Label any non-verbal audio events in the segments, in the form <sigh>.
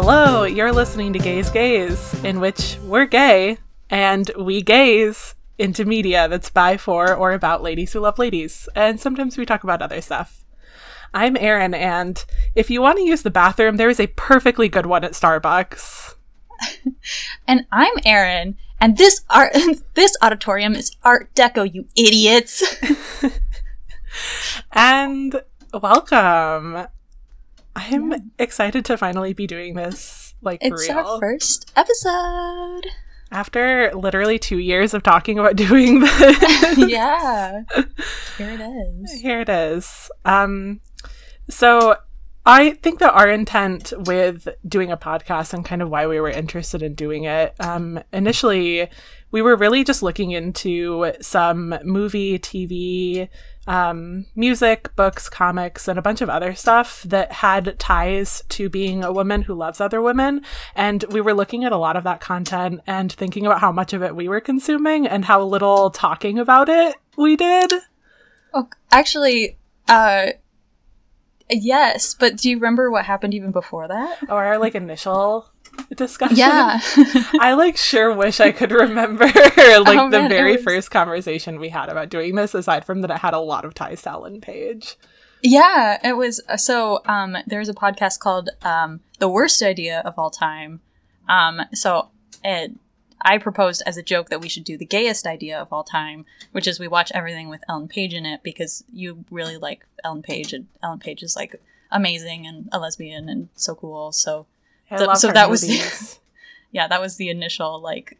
Hello, you're listening to Gaze Gaze, in which we're gay and we gaze into media that's by, for, or about ladies who love ladies. And sometimes we talk about other stuff. I'm Erin, and if you want to use the bathroom, there is a perfectly good one at Starbucks. <laughs> and I'm Erin, and this art <laughs> this auditorium is Art Deco, you idiots. <laughs> and welcome. I'm yeah. excited to finally be doing this like it's for real. our first episode. After literally two years of talking about <laughs> doing this. <laughs> yeah. Here it is. Here it is. Um so I think that our intent with doing a podcast and kind of why we were interested in doing it, um, initially, we were really just looking into some movie, TV, um, music, books, comics, and a bunch of other stuff that had ties to being a woman who loves other women. And we were looking at a lot of that content and thinking about how much of it we were consuming and how little talking about it we did. Oh, actually, uh, Yes, but do you remember what happened even before that? Or our like initial <laughs> discussion? Yeah. <laughs> I like sure wish I could remember <laughs> like oh, the man, very was... first conversation we had about doing this, aside from that it had a lot of ties to Ellen Page. Yeah, it was uh, so um there's a podcast called um The Worst Idea of All Time. Um so it I proposed as a joke that we should do the gayest idea of all time, which is we watch everything with Ellen Page in it because you really like Ellen Page, and Ellen Page is like amazing and a lesbian and so cool. So, so that movies. was, <laughs> yeah, that was the initial like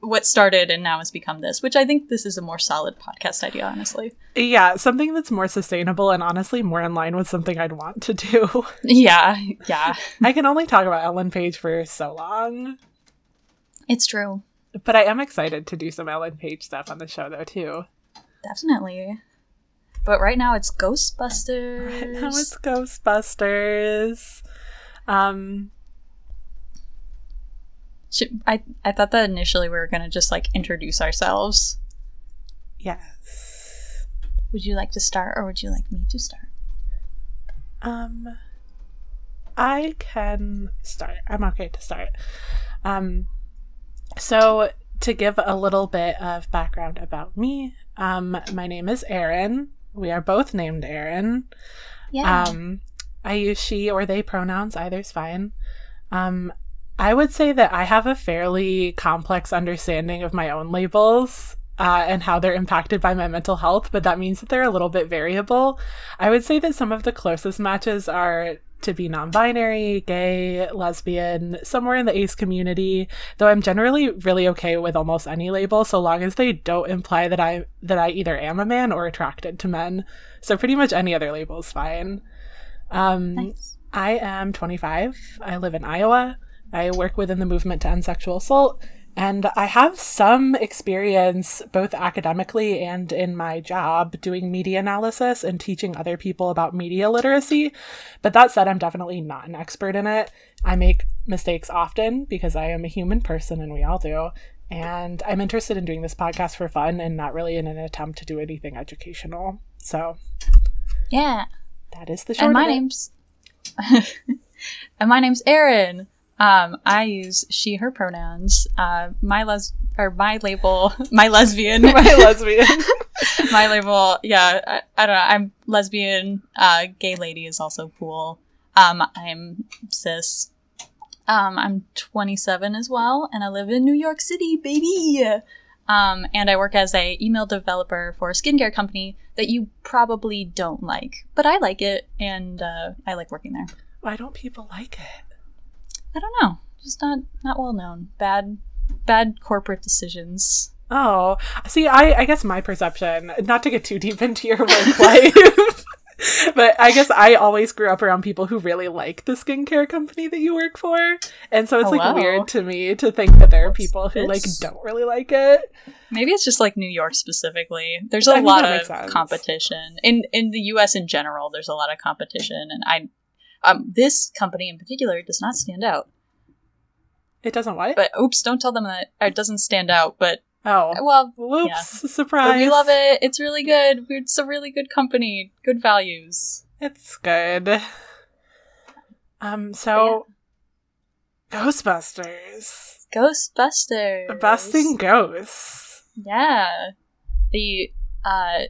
what started and now has become this, which I think this is a more solid podcast idea, honestly. Yeah, something that's more sustainable and honestly more in line with something I'd want to do. <laughs> Yeah, yeah. I can only talk about Ellen Page for so long. It's true. But I am excited to do some Ellen Page stuff on the show, though, too. Definitely. But right now it's Ghostbusters. Right <laughs> now it's Ghostbusters. Um, Should, I I thought that initially we were gonna just like introduce ourselves. Yes. Would you like to start, or would you like me to start? Um, I can start. I'm okay to start. Um, so, to give a little bit of background about me, um, my name is Erin. We are both named Erin. Yeah. Um, I use she or they pronouns, either's fine. Um, I would say that I have a fairly complex understanding of my own labels uh, and how they're impacted by my mental health, but that means that they're a little bit variable. I would say that some of the closest matches are to be non-binary, gay, lesbian, somewhere in the ace community, though I'm generally really okay with almost any label so long as they don't imply that I that I either am a man or attracted to men. So pretty much any other label is fine. Um, nice. I am 25. I live in Iowa. I work within the movement to end sexual assault and I have some experience both academically and in my job doing media analysis and teaching other people about media literacy. But that said, I'm definitely not an expert in it. I make mistakes often because I am a human person and we all do. And I'm interested in doing this podcast for fun and not really in an attempt to do anything educational. So, yeah. That is the short And my name's <laughs> And my name's Erin. Um, I use she, her pronouns. Uh, my les or my label, <laughs> my lesbian, <laughs> my lesbian, my label. Yeah, I, I, don't know. I'm lesbian. Uh, gay lady is also cool. Um, I'm cis. Um, I'm 27 as well, and I live in New York City, baby. Um, and I work as a email developer for a skincare company that you probably don't like, but I like it, and uh, I like working there. Why don't people like it? I don't know. Just not not well known. Bad bad corporate decisions. Oh, see, I I guess my perception, not to get too deep into your work <laughs> life, <laughs> but I guess I always grew up around people who really like the skincare company that you work for, and so it's like weird to me to think that there are people who like don't really like it. Maybe it's just like New York specifically. There's a I lot of competition in in the U.S. in general. There's a lot of competition, and I um, this company in particular does not stand out. It doesn't what? But oops, don't tell them that it doesn't stand out. But oh, well, whoops, yeah. surprise! But we love it. It's really good. It's a really good company. Good values. It's good. Um. So Ghostbusters. Ghostbusters. Busting ghosts. Yeah. The uh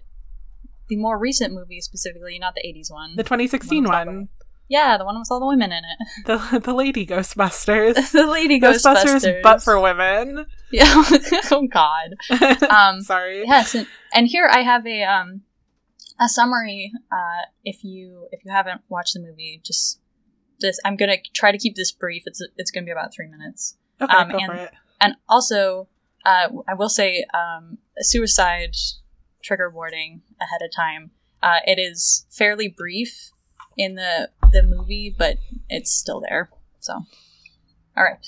the more recent movie specifically, not the 80s one. The 2016 One one. Yeah, the one with all the women in it. <laughs> The, the Lady Ghostbusters. <laughs> the lady Ghostbusters, Ghostbusters. but for women. Yeah. <laughs> oh god. Um Sorry. yes, and, and here I have a um a summary uh if you if you haven't watched the movie, just this I'm going to try to keep this brief. It's it's going to be about 3 minutes. Okay, um, go and- for it. And also, uh, I will say, um, suicide trigger warning ahead of time. Uh, it is fairly brief in the the movie, but it's still there. So, all right.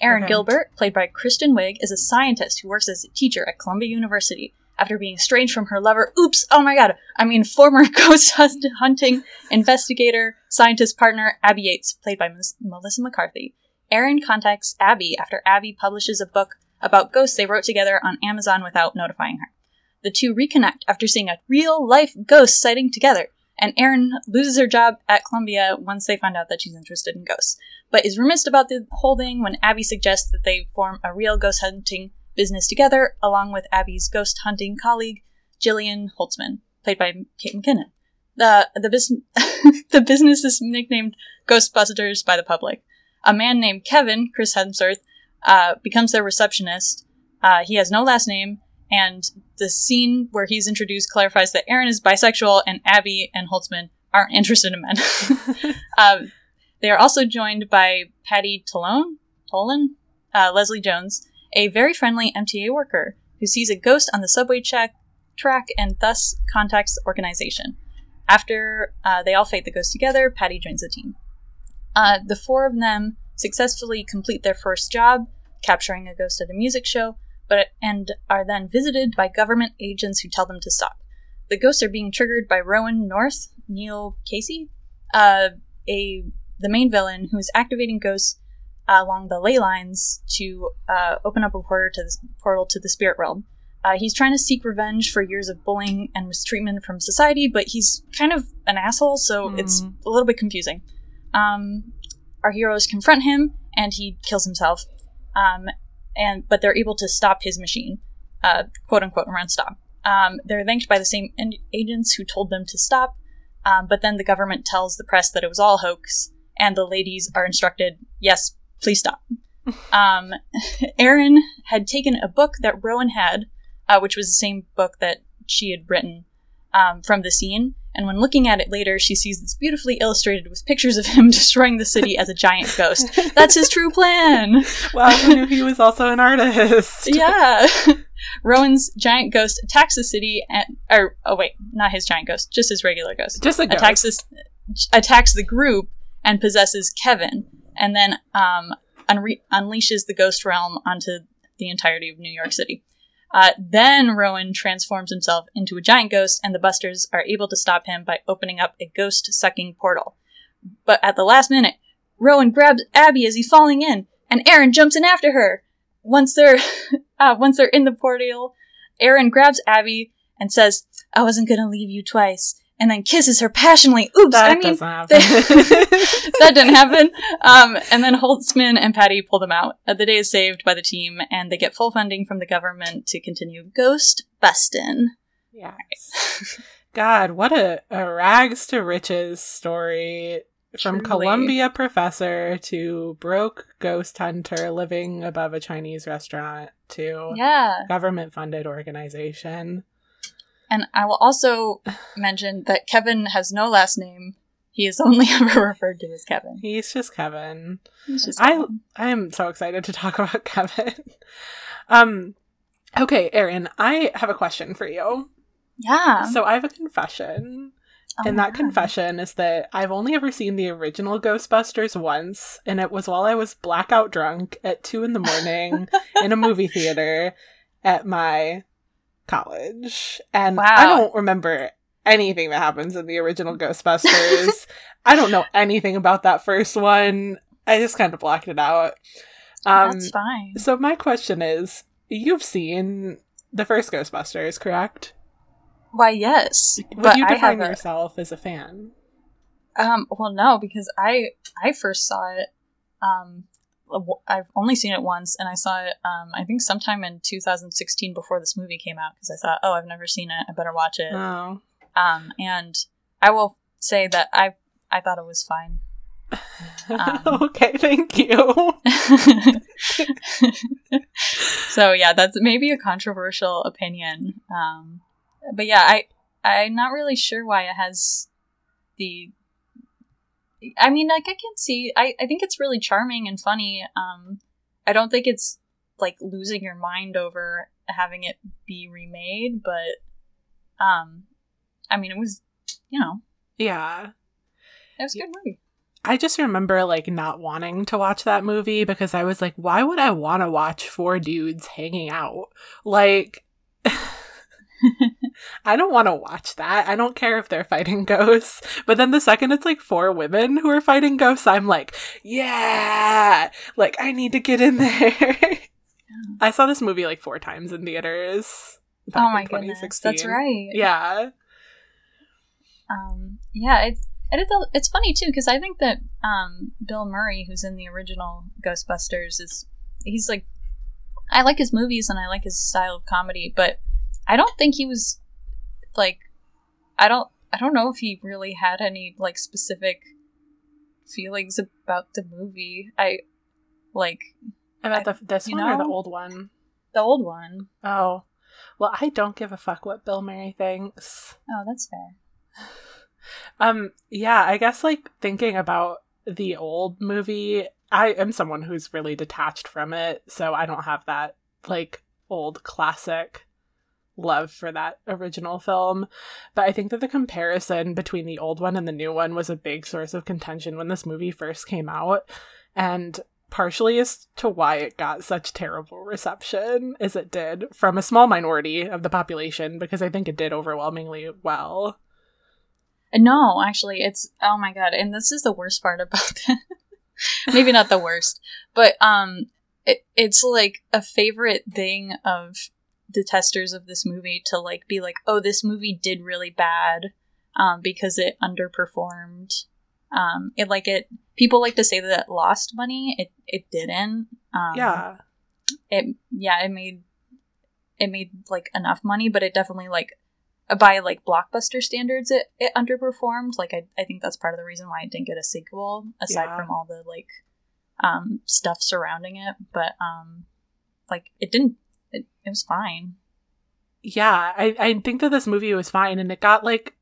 Erin Okay. Gilbert, played by Kristen Wiig, is a scientist who works as a teacher at Columbia University. After being estranged from her lover, oops, oh my god, I mean former <laughs> ghost hunt- hunting investigator, scientist partner Abby Yates, played by Ms- Melissa McCarthy. Erin contacts Abby after Abby publishes a book about ghosts they wrote together on Amazon without notifying her. The two reconnect after seeing a real life ghost sighting together, and Erin loses her job at Columbia once they find out that she's interested in ghosts, but is remiss about the whole thing when Abby suggests that they form a real ghost hunting business together, along with Abby's ghost hunting colleague, Jillian Holtzman, played by Kate McKinnon. The, the, bus- <laughs> the business is nicknamed Ghostbusters by the public a man named Kevin, Chris Hemsworth, uh, becomes their receptionist. Uh, he has no last name, and the scene where he's introduced clarifies that Erin is bisexual and Abby and Holtzman aren't interested in men. <laughs> um, they are also joined by Patty Talone, Tolan, uh, Leslie Jones, a very friendly MTA worker who sees a ghost on the subway check, track and thus contacts the organization. After uh, they all fight the ghost together, Patty joins the team. Uh, the four of them successfully complete their first job, capturing a ghost at a music show, but and are then visited by government agents who tell them to stop. The ghosts are being triggered by Rowan North, Neil Casey, uh, a the main villain who is activating ghosts uh, along the ley lines to uh, open up a portal to the portal to the spirit realm. Uh, he's trying to seek revenge for years of bullying and mistreatment from society, but he's kind of an asshole, so it's Mm. a little bit confusing. Um, our heroes confront him, and he kills himself. Um, and but they're able to stop his machine, uh, quote unquote, around stop. Um, they're thanked by the same en- agents who told them to stop, um, but then the government tells the press that it was all hoax, and the ladies are instructed, "Yes, please stop." <laughs> um, <laughs> Erin had taken a book that Rowan had, uh, which was the same book that she had written um, from the scene. And when looking at it later, she sees this beautifully illustrated with pictures of him <laughs> destroying the city as a giant ghost. That's his true plan. <laughs> Wow, who knew he was also an artist? <laughs> yeah. Rowan's giant ghost attacks the city and or oh wait, not his giant ghost, just his regular ghost. Just a ghost. Attacks this attacks the group and possesses Kevin and then um unre- unleashes the ghost realm onto the entirety of New York City. Uh, then Rowan transforms himself into a giant ghost, and the Busters are able to stop him by opening up a ghost sucking portal. But at the last minute, Rowan grabs Abby as he's falling in, and Erin jumps in after her. Once they're <laughs> uh, once they're in the portal, Erin grabs Abby and says, "I wasn't gonna leave you twice," and then kisses her passionately. Oops, that I mean doesn't happen. <laughs> that didn't happen. Um, and then Holtzman and Patty pull them out. Uh, the day is saved by the team, and they get full funding from the government to continue ghost bustin'. Yes. God, what a, a rags to riches story. From Truly. Columbia professor to broke ghost hunter living above a Chinese restaurant to Yeah. government funded organization. And I will also mention that Kevin has no last name. He is only <laughs> ever referred to as Kevin. He's just Kevin. He's just I Kevin. I am so excited to talk <laughs> about Kevin. um okay, Erin, I have a question for you. yeah. So I have a confession. Oh and that God. confession is that I've only ever seen the original Ghostbusters once, and it was while I was blackout drunk at two in the morning <laughs> in a movie theater at my college. And Wow. I don't remember anything that happens in the original Ghostbusters. <laughs> I don't know anything about that first one. I just kind of blocked it out. Um, That's fine. so my question is, you've seen the first Ghostbusters, correct? Why, yes. Would but you I define yourself as a fan? Um, well, no, because I I first saw it um I've only seen it once, and I saw it. Um, I think sometime in 2016 before this movie came out because I thought, oh, I've never seen it. I better watch it. Oh. Um, and I will say that I I thought it was fine. <laughs> Um, okay, thank you. <laughs> so yeah, that's maybe a controversial opinion. Um, but yeah, I I'm not really sure why it has the. I mean, like I can see. I I think it's really charming and funny. Um, I don't think it's like losing your mind over having it be remade, but um, I mean, it was, you know, yeah, it was a good movie. I just remember like not wanting to watch that movie because I was like, why would I want to watch four dudes hanging out? Like, <laughs> I don't want to watch that. I don't care if they're fighting <laughs> ghosts. But then the second it's like four women who are fighting ghosts, I'm like, yeah, like I need to get in <laughs> there. I saw this movie like four times in theaters. Oh my goodness, that's right. Yeah. Um. Yeah. It's and it's, it's funny too because I think that um, Bill Murray, who's in the original Ghostbusters, is he's like I like his movies and I like his style of comedy, but I don't think he was like I don't I don't know if he really had any like specific feelings about the movie. I like about the this one know? or the old one. The old one. Oh, well, I don't give a fuck what Bill Murray thinks. Oh, that's fair. Um, yeah, I guess like thinking about the old movie, I am someone who's really detached from it, so I don't have that like old classic love for that original film. But I think that the comparison between the old one and the new one was a big source of contention when this movie first came out. And partially as to why it got such terrible reception as it did from a small minority of the population, because I think it did overwhelmingly well. No, actually, it's oh my god, and this is the worst part about <laughs> it. Maybe not the worst, but um, it, it's like a favorite thing of the testers of this movie to like be like, oh, this movie did really bad, um, because it underperformed. Um, it like it. People like to say that it lost money. It it didn't. Um, yeah. It yeah. It made it made like enough money, but it definitely like by like blockbuster standards it, it underperformed like I, I think that's part of the reason why it didn't get a sequel aside yeah. from all the like um stuff surrounding it but um like it didn't it, it was fine yeah I, I think that this movie was fine and it got like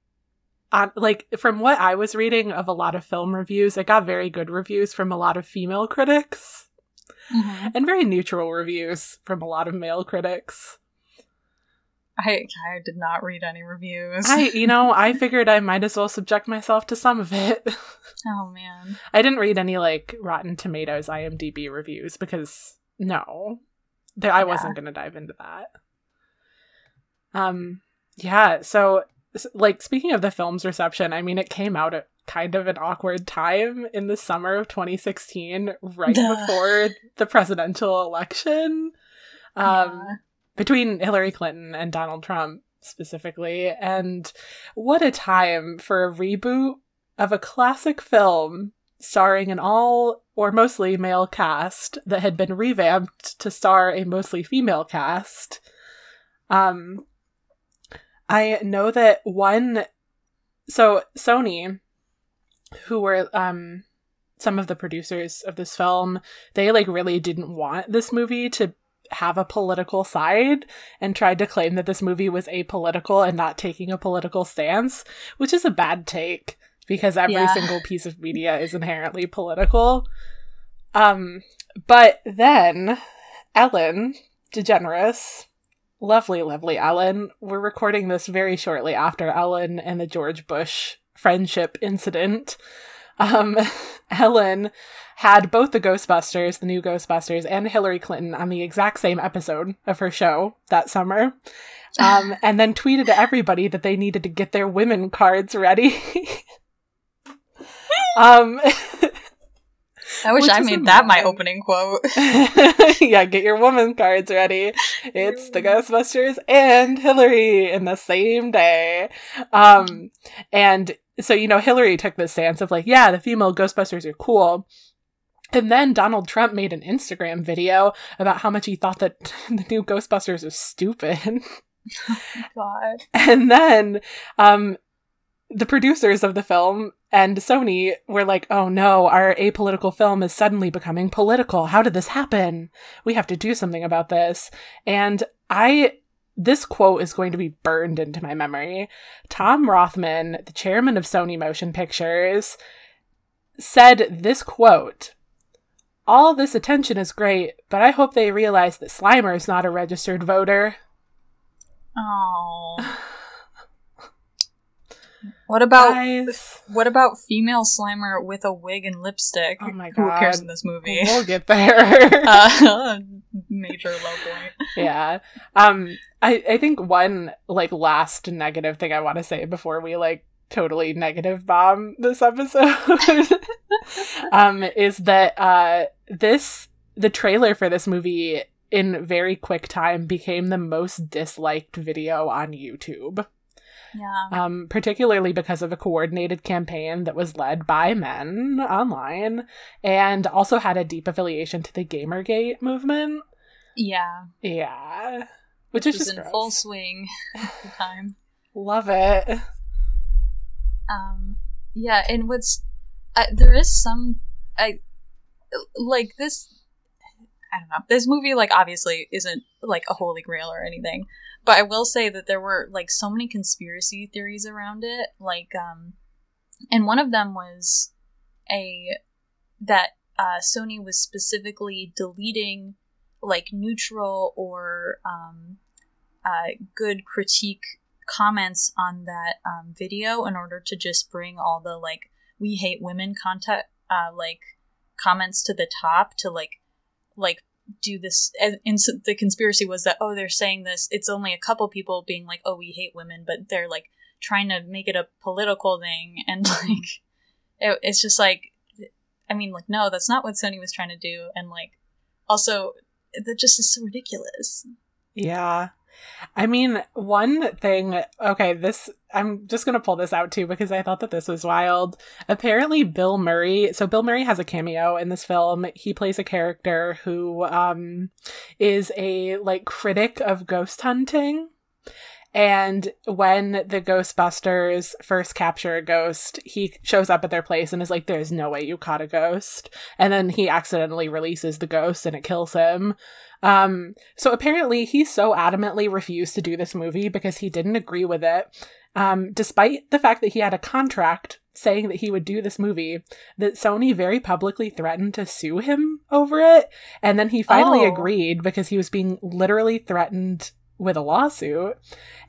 on like from what i was reading of a lot of film reviews it got very good reviews from a lot of female critics mm-hmm. and very neutral reviews from a lot of male critics I I did not read any reviews. I you know, I <laughs> figured I might as well subject myself to some of it. Oh man. I didn't read any like Rotten Tomatoes IMDb reviews because no. I yeah. wasn't going to dive into that. Um yeah, so like speaking of the film's reception, I mean it came out at kind of an awkward time in the summer of 2016 right <laughs> before the presidential election. Um yeah between Hillary Clinton and Donald Trump specifically. And what a time for a reboot of a classic film starring an all or mostly male cast that had been revamped to star a mostly female cast. Um, I know that one, so Sony, who were um some of the producers of this film, they like really didn't want this movie to have a political side and tried to claim that this movie was apolitical and not taking a political stance, which is a bad take because every yeah. single piece of media is inherently political. Um, but then Ellen DeGeneres, lovely, lovely Ellen, we're recording this very shortly after Ellen and the George Bush friendship incident. Um, <laughs> Ellen had both the Ghostbusters, the new Ghostbusters, and Hillary Clinton on the exact same episode of her show that summer. <laughs> Um, and then tweeted to everybody that they needed to get their women cards ready. <laughs> um, I wish I made that my opening quote. <laughs> <laughs> yeah, get your woman cards ready. It's the Ghostbusters and Hillary in the same day. Um, and so, you know, Hillary took this stance of like, yeah, the female Ghostbusters are cool And then Donald Trump made an Instagram video about how much he thought that <laughs> the new Ghostbusters was stupid. God. And then um, the producers of the film and Sony were like, oh no, our apolitical film is suddenly becoming political. How did this happen? We have to do something about this. And I, this quote is going to be burned into my memory. Tom Rothman, the chairman of Sony Motion Pictures, said this quote All this attention is great, but I hope they realize that Slimer is not a registered voter. Oh. <laughs> What about what about female Slimer with a wig and lipstick? Oh my god, Who cares in this movie? We'll <laughs> get there. uh, <laughs> major low point. yeah. Um I I think one like last negative thing I want to say before we like totally negative bomb this episode <laughs> um is that uh this the trailer for this movie in very quick time became the most disliked video on YouTube. Yeah. Um, particularly because of a coordinated campaign that was led by men online and also had a deep affiliation to the Gamergate movement. Yeah. Yeah. Which is just in gross. full swing at the <laughs> time. Love it. Um, yeah, and what's uh, there is some I like this. I don't know. This movie, like, obviously isn't like a holy grail or anything, but I will say that there were like so many conspiracy theories around it. Like, um, and one of them was a that uh, Sony was specifically deleting like neutral or um, uh, good critique comments on that um, video in order to just bring all the like we hate women content uh, like comments to the top to like like do this and, and so the conspiracy was that oh they're saying this it's only a couple people being like oh we hate women but they're like trying to make it a political thing <laughs> and mm-hmm. like it, it's just like i mean like no that's not what sony was trying to do and like also that just is so ridiculous Yeah. I mean, one thing, okay, this, I'm just going to pull this out too because I thought that this was wild. Apparently, Bill Murray, so Bill Murray has a cameo in this film. He plays a character who um, is a like critic of ghost hunting. And when the Ghostbusters first capture a ghost, he shows up at their place and is like, There's no way you caught a ghost. And then he accidentally releases the ghost and it kills him. Um, so apparently he so adamantly refused to do this movie because he didn't agree with it. Um, despite the fact that he had a contract saying that he would do this movie, that Sony very publicly threatened to sue him over it. And then he finally Oh. agreed because he was being literally threatened with a lawsuit.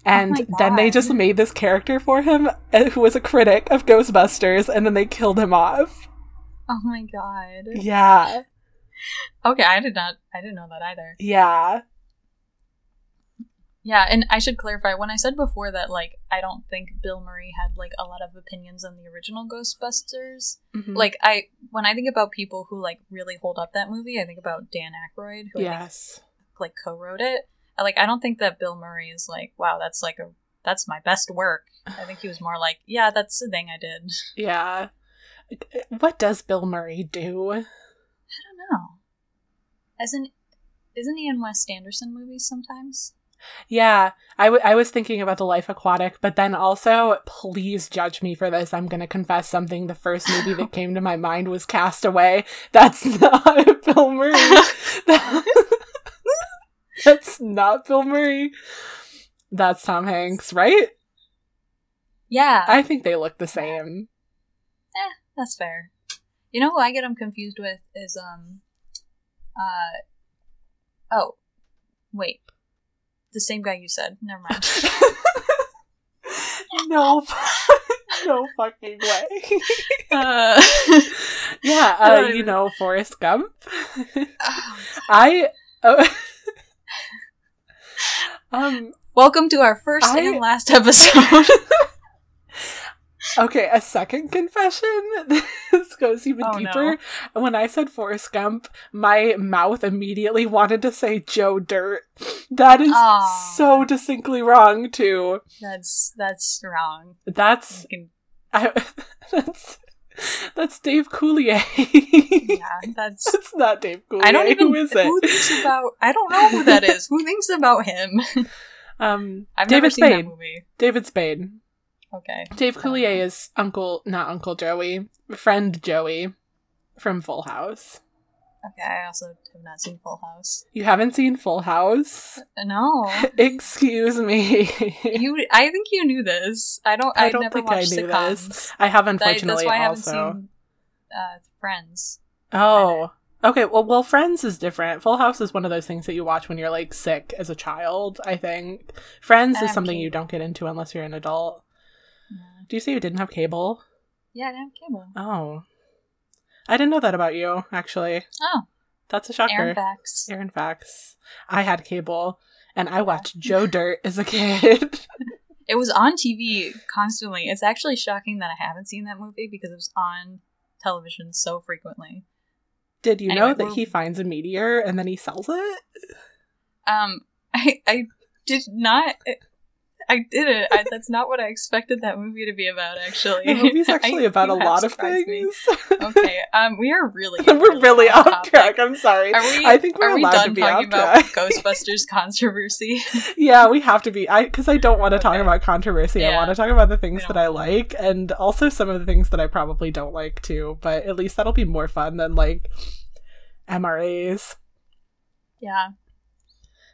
And my then they just made this character for him uh, who was a critic of Ghostbusters and then they killed him off. oh my god Yeah. Okay, I did not. I didn't know that either. Yeah. Yeah, and I should clarify when I said before that like I don't think Bill Murray had like a lot of opinions on the original Ghostbusters. Mhm. Like I when I think about people who like really hold up that movie, I think about Dan Aykroyd who think, yes. like co-wrote it. Like I don't think that Bill Murray is like wow that's like a that's my best work. I think he was more like yeah that's the thing I did. <laughs> Yeah. What does Bill Murray do? I don't know. As in, isn't he in Wes Anderson movies sometimes? Yeah, I, w- I was thinking about The Life Aquatic, but then also, please judge me for this. I'm going to confess something. The first movie that <laughs> came to my mind was Castaway. That's <laughs> not Bill Murray. <laughs> That's not Bill Murray. That's Tom Hanks, right? Yeah, I think they look the same. Eh, that's fair. You know who I get them confused with is um uh oh wait the same guy you said. Never mind. <laughs> no, <laughs> no fucking way. uh, yeah, uh, you know Forrest Gump. oh. I oh, um Welcome to our first I- and <laughs> last episode. <laughs> okay, a second confession. <laughs> this goes even Oh, no. deeper. When I said Forrest Gump, my mouth immediately wanted to say Joe Dirt. That is Aw. so distinctly wrong too. that's that's wrong. That's I, that's <laughs> That's Dave Coulier. yeah, that's. <laughs> it's not Dave Coulier. I don't even. Who is it? Who thinks about? I don't know who that is. Who thinks about him? <laughs> um, I've David never seen that Spade. movie. David Spade. Okay. Dave Coulier is Uncle, not Uncle Joey, friend Joey from Full House. Okay. I also have not seen Full House. You haven't seen Full House? Uh, No. <laughs> Excuse me. You. I think you knew this. I don't. I I don't think I knew this. I have unfortunately that's why I haven't also. seen uh, Friends. Oh. Okay, well well Friends is different. Full House is one of those things that you watch when you're like sick as a child, I think. Friends is something you don't get into unless you're an adult. Do you say you didn't have cable? Yeah, I didn't have cable. Oh. I didn't know that about you, actually. Oh, That's a shocker. Erin facts. Erin facts. I had cable and I watched <laughs> Joe Dirt as a kid. It was on TV constantly. It's actually shocking that I haven't seen that movie because it was on television so frequently. Did you Anyway, know that we're- he finds a meteor and then he sells it? Um, <laughs> I I did not. I didn't. I, that's not what I expected that movie to be about. Actually, The movie's <laughs> actually I- about a lot of me. things. Okay. Um, we are really <laughs> we're really off off topic. track. I'm sorry. Are we? I think we're are we done to be talking about. Ghostbusters <laughs> controversy? yeah, we have to be. I because I don't want to talk about controversy. I want to talk about the things that I like, and also some of the things that I probably don't like too. But at least that'll be more fun than like MRAs. yeah.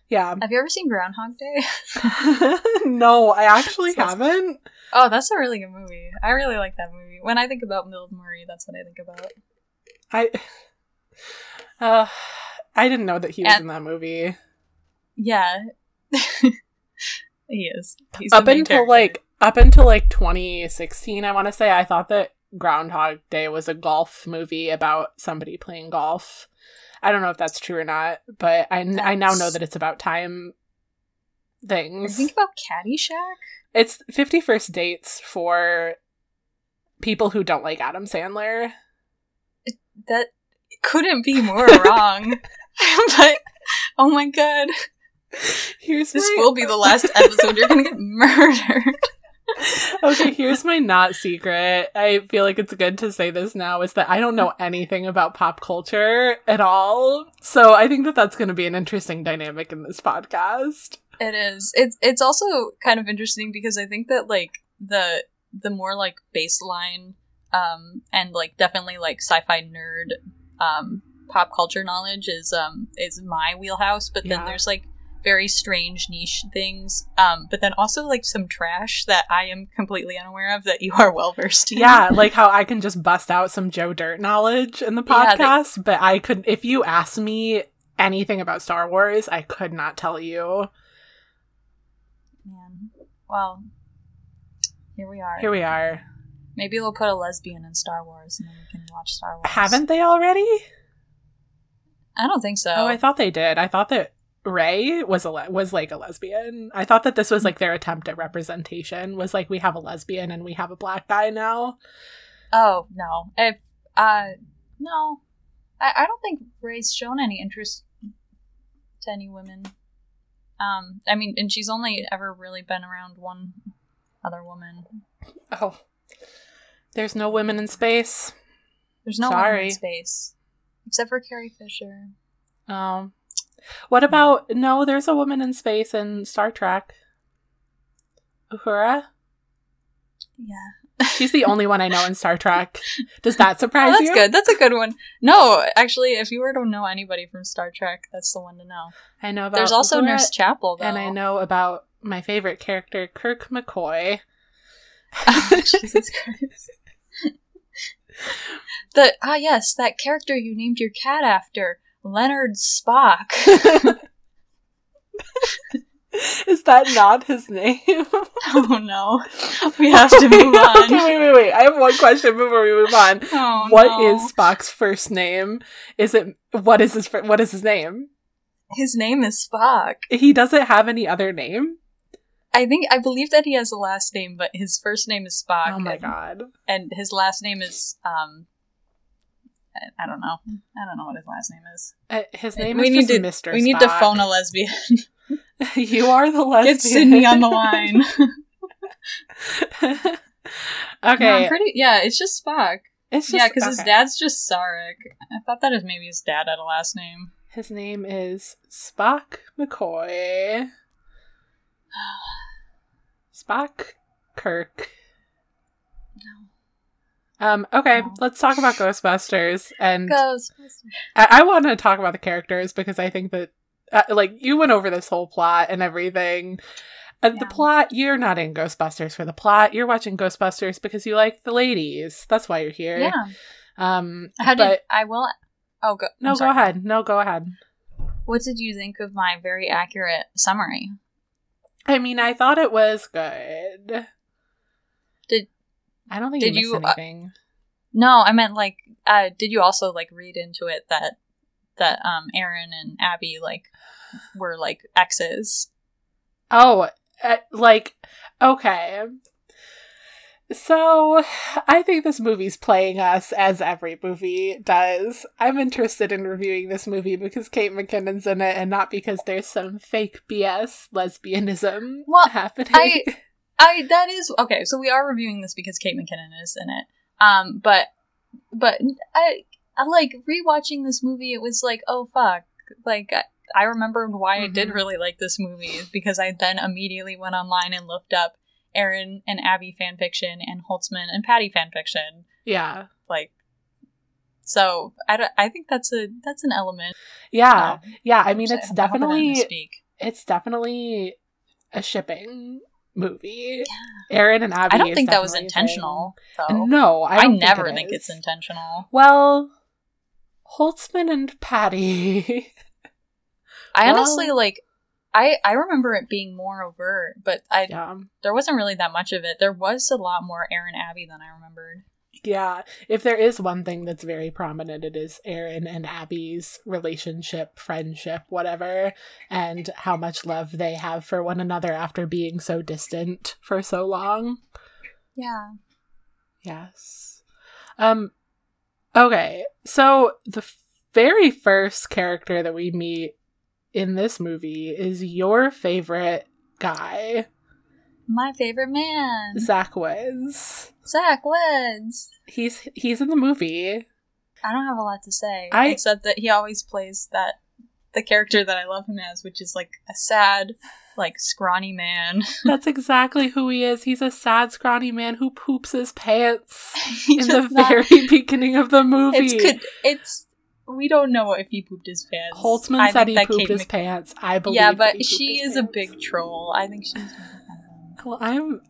Yeah. Have you ever seen Groundhog Day? <laughs> <laughs> no, I actually haven't. Oh, that's a really good movie. I really like that movie. When I think about Bill Murray, that's what I think about. I. <sighs> Uh, I didn't know that he was And- in that movie. Yeah. <laughs> he is. He's up until character. like up until like 2016 i want to say i thought that groundhog day was a golf movie about somebody playing golf i don't know if that's true or not but i, I now know that it's about time I things think about Caddyshack. it's 50 First Dates for people who don't like adam sandler That couldn't be more wrong. <laughs> <laughs> but oh my god, here's this my- will be the last episode. You're gonna get murdered. <laughs> okay, here's my not secret. I feel like it's good to say this now is that I don't know anything about pop culture at all. So I think that that's going to be an interesting dynamic in this podcast. It is. It's it's also kind of interesting because I think that like the the more like baseline um and like definitely like sci-fi nerd um pop culture knowledge is um is my wheelhouse, but then there's like very strange niche things um but then also like some trash that I am completely unaware of that you are well versed in. Yeah, <laughs> like how I can just bust out some Joe Dirt knowledge in the Yeah, they- podcast, but I could, if you asked me anything about Star Wars, I could not tell you. Man. Well, here we are. Here we are. Maybe we'll put a lesbian in Star Wars and then we can watch Star Wars. Haven't they already? I don't think so. Oh, I thought they did. I thought that Rey was a le- was like a lesbian. I thought that this was like their attempt at representation. Was like we have a lesbian and we have a black guy now. Oh no! If uh, no, I, I don't think Rey's shown any interest to any women. Um, I mean, and she's only ever really been around one other woman. Oh, there's no women in space. There's no Sorry. in space except for Carrie Fisher. Um, what about no? There's a woman in space in Star Trek. Uhura. Yeah, She's the only one I know in <laughs> Star Trek. Does that oh, surprise that's you? That's good. That's a good one. No, actually, if you were to know anybody from Star Trek, that's the one to know. I know about. There's also Uhura, Nurse Chapel, though. and I know about my favorite character, Kirk McCoy. <laughs> <laughs> Jesus Christ. the ah yes, that character you named your cat after, Leonard Spock. <laughs> Is that not his name? <laughs> oh no, <laughs> we have to move on. okay, wait, wait, wait. I have one question before we move on. Oh, What no. is Spock's first name? Is it what is his fir- what is his name? his name? Is Spock? He doesn't have any other name. I think I believe that he has a last name, but his first name is Spock. Oh my and, god. And his last name is um. I- I don't know. I don't know what his last name is. Uh, his name we is need to Mr. we need to phone a lesbian. <laughs> you are the lesbian. Get Sydney on the <laughs> line. <laughs> okay. No, I'm pretty. Yeah, it's just Spock. It's just yeah, because his dad's just Sarek. I thought that is maybe his dad had a last name. His name is Spock McCoy. <sighs> Spock Kirk. Um, okay, No. let's talk about Ghostbusters. And Ghostbusters. I, I want to talk about the characters because I think that, uh, like, you went over this whole plot and everything. And the plot, you're not in Ghostbusters for the plot. You're watching Ghostbusters because you like the ladies. That's why you're here. Yeah. Um, How did but I will? Oh, go. no, go ahead. No, go ahead. What did you think of my very accurate summary? I mean, I thought it was good. Did- I don't think did you missed you, uh, anything. No, I meant like. Uh, did you also like read into it that that um Erin and Abby like were like exes? oh, uh, like okay. So, I think this movie's playing us as every movie does. I'm interested in reviewing this movie because Kate McKinnon's in it and not because there's some fake BS lesbianism Well, happening. I- <laughs> I that is okay. So we are reviewing this because Kate McKinnon is in it. Um, but but I I like rewatching this movie. It was like oh fuck, like I, I remembered why I did Mhm. really like this movie because I then immediately went online and looked up Erin and Abby fanfiction and Holtzman and Patty fanfiction. yeah. Like, so I, don't- I think that's a that's an element. Yeah. Um, Yeah, I mean it's I hope I definitely it's definitely a shipping movie. Erin and Abby. I don't think that was definitely a thing. intentional though. No, I, I, never it think it's intentional. Well, Holtzman and Patty. <laughs> I Well- honestly like I I remember it being more overt, but I yeah, there wasn't really that much of it. There was a lot more Erin Abby than I remembered. Yeah. If there is one thing that's very prominent, it is Erin and Abby's relationship, friendship, whatever, and how much love they have for one another after being so distant for so long. Yeah. Yes. Um okay. So the very first character that we meet in this movie is your favorite guy, My favorite man. Zach Woods. Zach Woods. He's he's in the movie. I don't have a lot to say. I- except that he always plays that the character that I love him as, which is like a sad, like scrawny man. <laughs> That's exactly who he is. He's a sad, scrawny man who poops his pants <laughs> in the not- very <laughs> beginning of the movie. It's could it's we don't know if he pooped his pants. Holtzman I said he pooped Kate his Mc- pants. I believe. Yeah, but he she is a big troll. I think she's. Well, I'm.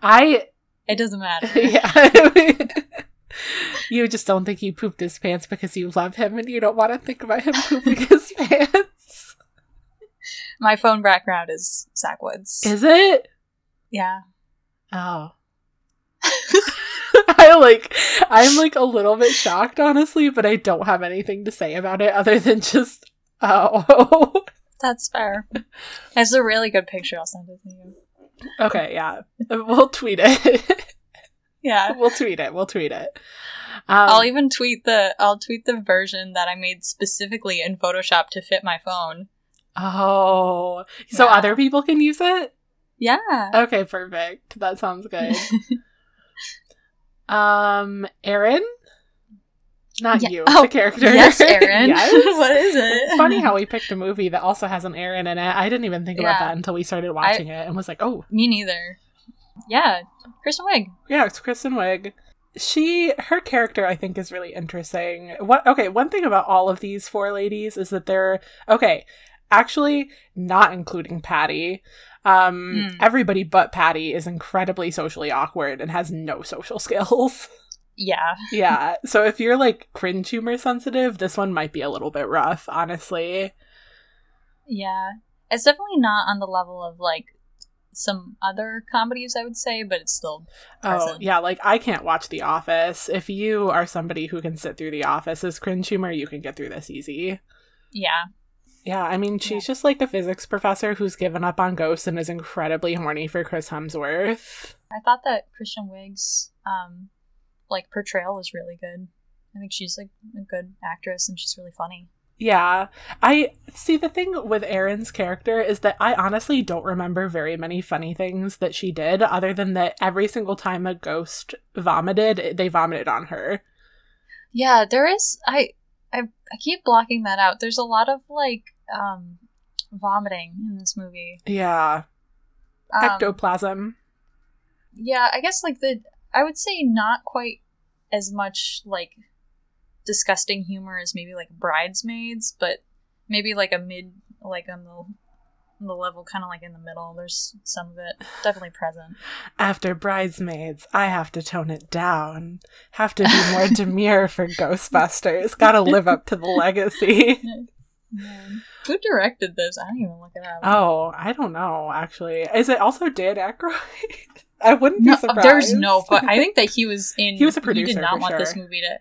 I It doesn't matter. <laughs> yeah. you just don't think he pooped his pants because you love him and you don't want to think about him pooping his <laughs> pants. My phone background is Zach Woods. Is it? yeah. Oh. <laughs> I like I'm like a little bit shocked honestly, but I don't have anything to say about it other than just oh. That's fair. It's a really good picture. I'll send it to you. Okay, yeah. We'll tweet it. Yeah. <laughs> we'll tweet it. We'll tweet it. Um, I'll even tweet the I'll tweet the version that I made specifically in Photoshop to fit my phone. Oh. So Yeah. other people can use it? Yeah. Okay, perfect. That sounds good. <laughs> um, Erin? Not Yeah. you, Oh, the character. yes, <laughs> Erin. yes. <laughs> what is it? It's funny how we picked a movie that also has an Erin in it. I didn't even think about that until we started watching it and was like, oh, Me neither. Yeah, Kristen Wiig. yeah, it's Kristen Wiig. She, her character, I think, is really interesting. What? Okay, one thing about all of these four ladies is that they're okay. Actually, not including Patty. Um, Hmm. everybody but Patty is incredibly socially awkward and has no social <laughs> skills. Yeah. <laughs> yeah, so if you're like cringe humor sensitive, this one might be a little bit rough, honestly. Yeah. It's definitely not on the level of like some other comedies, I would say, but it's still Oh, yeah, like I can't watch The Office. If you are somebody who can sit through The Office as cringe humor, you can get through this easy. Yeah. Yeah, I mean, she's just like a physics professor who's given up on ghosts and is incredibly horny for Chris Hemsworth. I thought that Kristen Wiig's um like portrayal was really good. I think she's like a good actress and she's really funny. Yeah, I see. The thing with Erin's character is that I honestly don't remember very many funny things that she did, other than that every single time a ghost vomited, they vomited on her. Yeah, there is. I, I I keep blocking that out. There's a lot of like um vomiting in this movie. Yeah. Um, Ectoplasm. yeah, I guess like the I would say not quite as much like disgusting humor as maybe like Bridesmaids, but maybe like a mid like on the the level kind of like in the middle. There's some of it definitely present. After Bridesmaids, I have to tone it down. Have to be more <laughs> demure for Ghostbusters. Gotta live up to the legacy. <laughs> Man. Who directed this? I don't even look it up. Oh, I don't know, actually. Is it also Dan Aykroyd? <laughs> I wouldn't be no, surprised. there's no. But I think that he was <laughs> in. He was a producer. He did not want this movie to.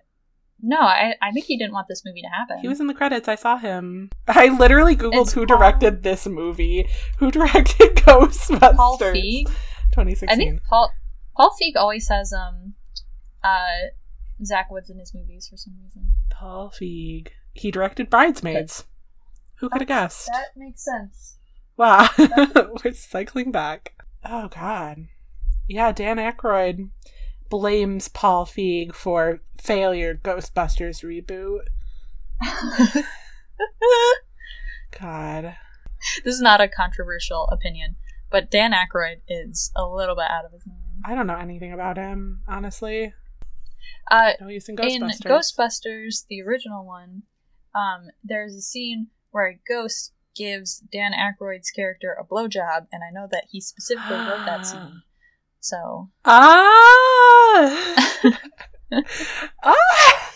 No, I, I think he didn't want this movie to happen. He was in the credits. I saw him. I literally googled It's who Paul- directed this movie. Who directed <laughs> Ghostbusters? Paul Feig. 2016. I think Paul Paul Feig always has um uh Zach Woods in his movies for some reason. Paul Feig. He directed Bridesmaids. Who could have guessed? That makes sense. Wow. <laughs> We're cycling back. Oh, God. Yeah, Dan Aykroyd blames Paul Feig for failure Ghostbusters reboot. <laughs> God. this is not a controversial opinion, but Dan Aykroyd is a little bit out of his mind. I don't know anything about him, honestly. Uh, No use in in Ghostbusters. Ghostbusters, the original one, um, there's a scene where a ghost gives Dan Aykroyd's character a blowjob, and I know that he specifically wrote that <gasps> scene. So Ah! <laughs> ah! <laughs>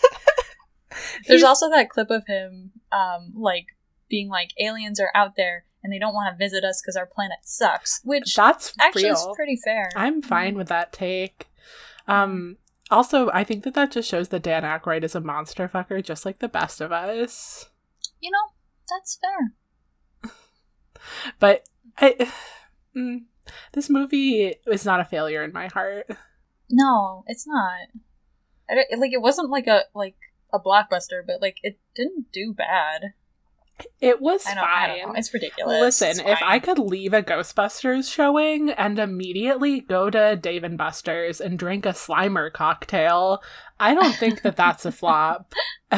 there's He's- also that clip of him, um, like being like aliens are out there and they don't want to visit us because our planet sucks, which that's actually real. is pretty fair. I'm fine with that take. Um, also, I think that that just shows that Dan Aykroyd is a monster fucker, just like the best of us. You know, that's fair. But I, <sighs> mm, this movie is not a failure in my heart. No, it's not. I like it wasn't like a like a blockbuster, but like it didn't do bad. It was I I fine. know. It's ridiculous. Listen, It's if. I could leave a Ghostbusters showing and immediately go to Dave and Buster's and drink a Slimer cocktail, I don't think that that's a flop. <laughs> <laughs>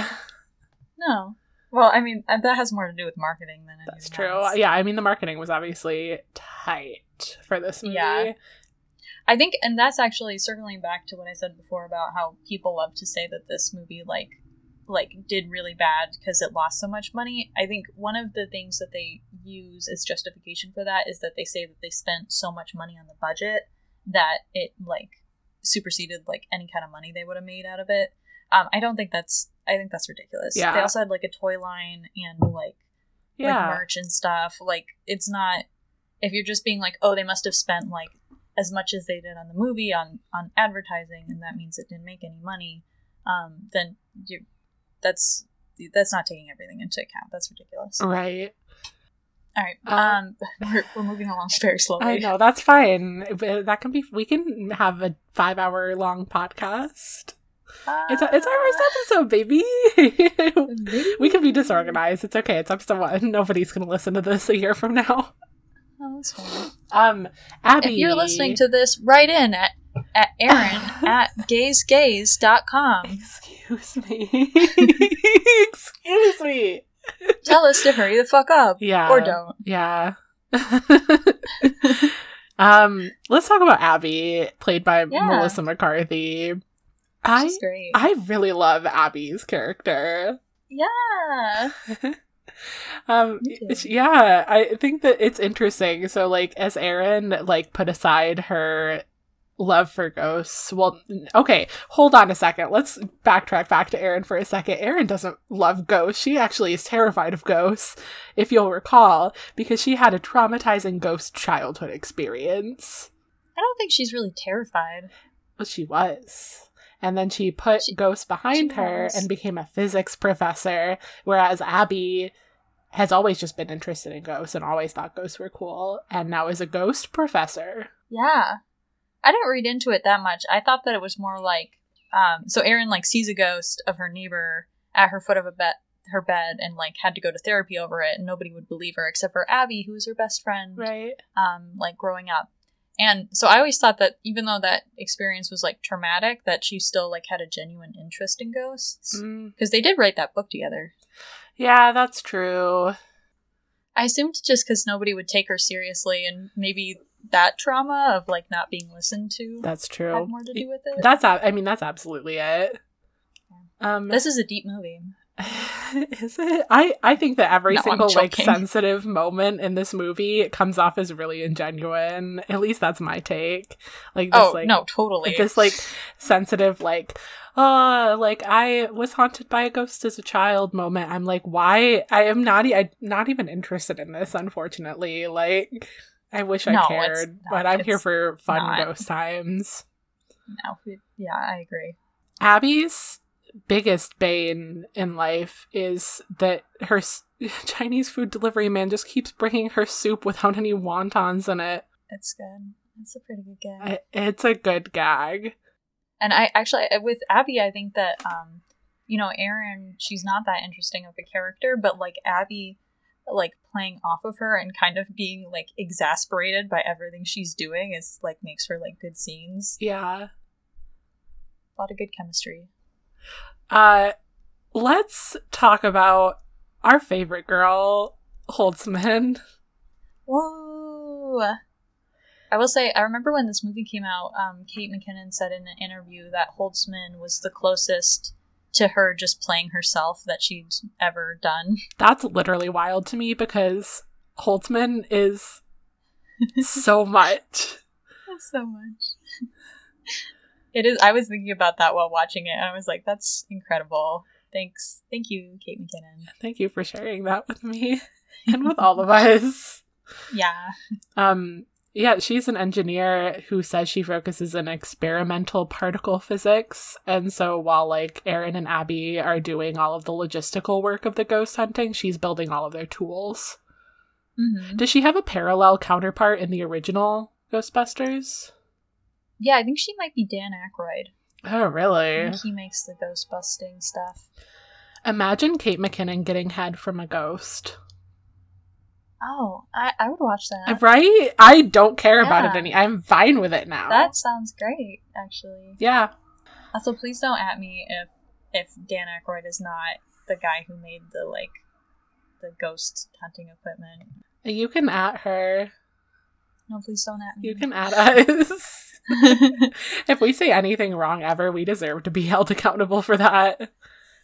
no. Well, I mean uh, that has more to do with marketing than anything That's true. else. Yeah, I mean the marketing was obviously tight for this movie. Yeah. I think, and that's actually circling back to what I said before about how people love to say that this movie like like did really bad because it lost so much money. I think one of the things that they use as justification for that is that they say that they spent so much money on the budget that it like superseded like any kind of money they would have made out of it. Um, I don't think that's. I think that's ridiculous. Yeah. They also had like a toy line and like Yeah. like merch and stuff. Like it's not if you're just being like, oh, they must have spent like as much as they did on the movie on on advertising, and that means it didn't make any money. Um, then you that's that's not taking everything into account. That's ridiculous. right. All right, Uh, um, <laughs> we're, we're moving along very slowly. I know that's fine. That can be. We can have a five-hour-long podcast. Uh, It's a, it's our first episode, baby. maybe <laughs> we can be disorganized. It's okay. It's episode one. Nobody's gonna listen to this a year from now. Oh, that's fine. Um, Abby, If you're listening to this, write in at at Erin <laughs> at gazegaze.com. excuse me, <laughs> excuse me. Tell us to hurry the fuck up. Yeah, Or don't. Yeah. <laughs> um, let's talk about Abby, played by Yeah. Melissa McCarthy. I great. I really love Abby's character. yeah. <laughs> um Me too. it's- yeah i think that it's interesting so like as Erin like put aside her love for ghosts well okay hold on a second let's backtrack back to Erin for a second Erin doesn't love ghosts she actually is terrified of ghosts if you'll recall because she had a traumatizing ghost childhood experience I don't think she's really terrified. well, she was. And then she put She- ghosts behind her and became a physics professor, whereas Abby has always just been interested in ghosts and always thought ghosts were cool, and now is a ghost professor. Yeah. I didn't read into it that much. I thought that it was more like um so Erin like sees a ghost of her neighbor at her foot of a bed her bed and like had to go to therapy over it and nobody would believe her except for Abby who was her best friend Right. um like growing up. And so I always thought that even though that experience was like traumatic, that she still like had a genuine interest in ghosts Mm, because they did write that book together. yeah, that's true. I assumed just because nobody would take her seriously, and maybe that trauma of like not being listened to That's true. had more to do with it. That's I mean that's absolutely it. Um this is a deep movie. <laughs> is it? I I think that every No, single like <laughs> sensitive moment in this movie it comes off as really ingenuine. At least that's my take. Like this oh like no, totally. this like sensitive like uh like I was haunted by a ghost as a child moment. I'm like why I am not I'm not even interested in this unfortunately. Like I wish I No, it's cared, not. but I'm here for fun not. ghost times. no, yeah, I agree. Abby's biggest bane in life is that her s- <laughs> Chinese food delivery man just keeps bringing her soup without any wontons in it. It's good. It's a pretty good gag. It's a good gag. And I actually with Abby, I think that um, you know, Erin, she's not that interesting of a character, but like Abby, like playing off of her and kind of being like exasperated by everything she's doing is like makes for like good scenes. Yeah. A lot of good chemistry. Uh, let's talk about our favorite girl, Holtzman. Whoa! I will say, I remember when this movie came out, um, Kate McKinnon said in an interview that Holtzman was the closest to her just playing herself that she'd ever done. That's literally wild to me because Holtzman is so much. <laughs> so much. It is. I was thinking about that while watching it, and I was like, "That's incredible." Thanks, thank you, Kate McKinnon. Thank you for sharing that with me <laughs> and with all of us. Yeah, Um, yeah, she's an engineer who says she focuses in experimental particle physics. And so while like Erin and Abby are doing all of the logistical work of the ghost hunting, she's building all of their tools. hmm Does she have a parallel counterpart in the original Ghostbusters? Yeah. I think she might be Dan Aykroyd. Oh, I really? think he makes the ghost busting stuff. Imagine Kate McKinnon getting head from a ghost. Oh, I, I would watch that. Uh, right? I don't care about it any. I'm fine with it now. That sounds great, actually. yeah. Also, please don't at me if if Dan Aykroyd is not the guy who made the like the ghost hunting equipment. You can at her. No, please don't at me. You can at us. <laughs> if we say anything wrong ever, we deserve to be held accountable for that.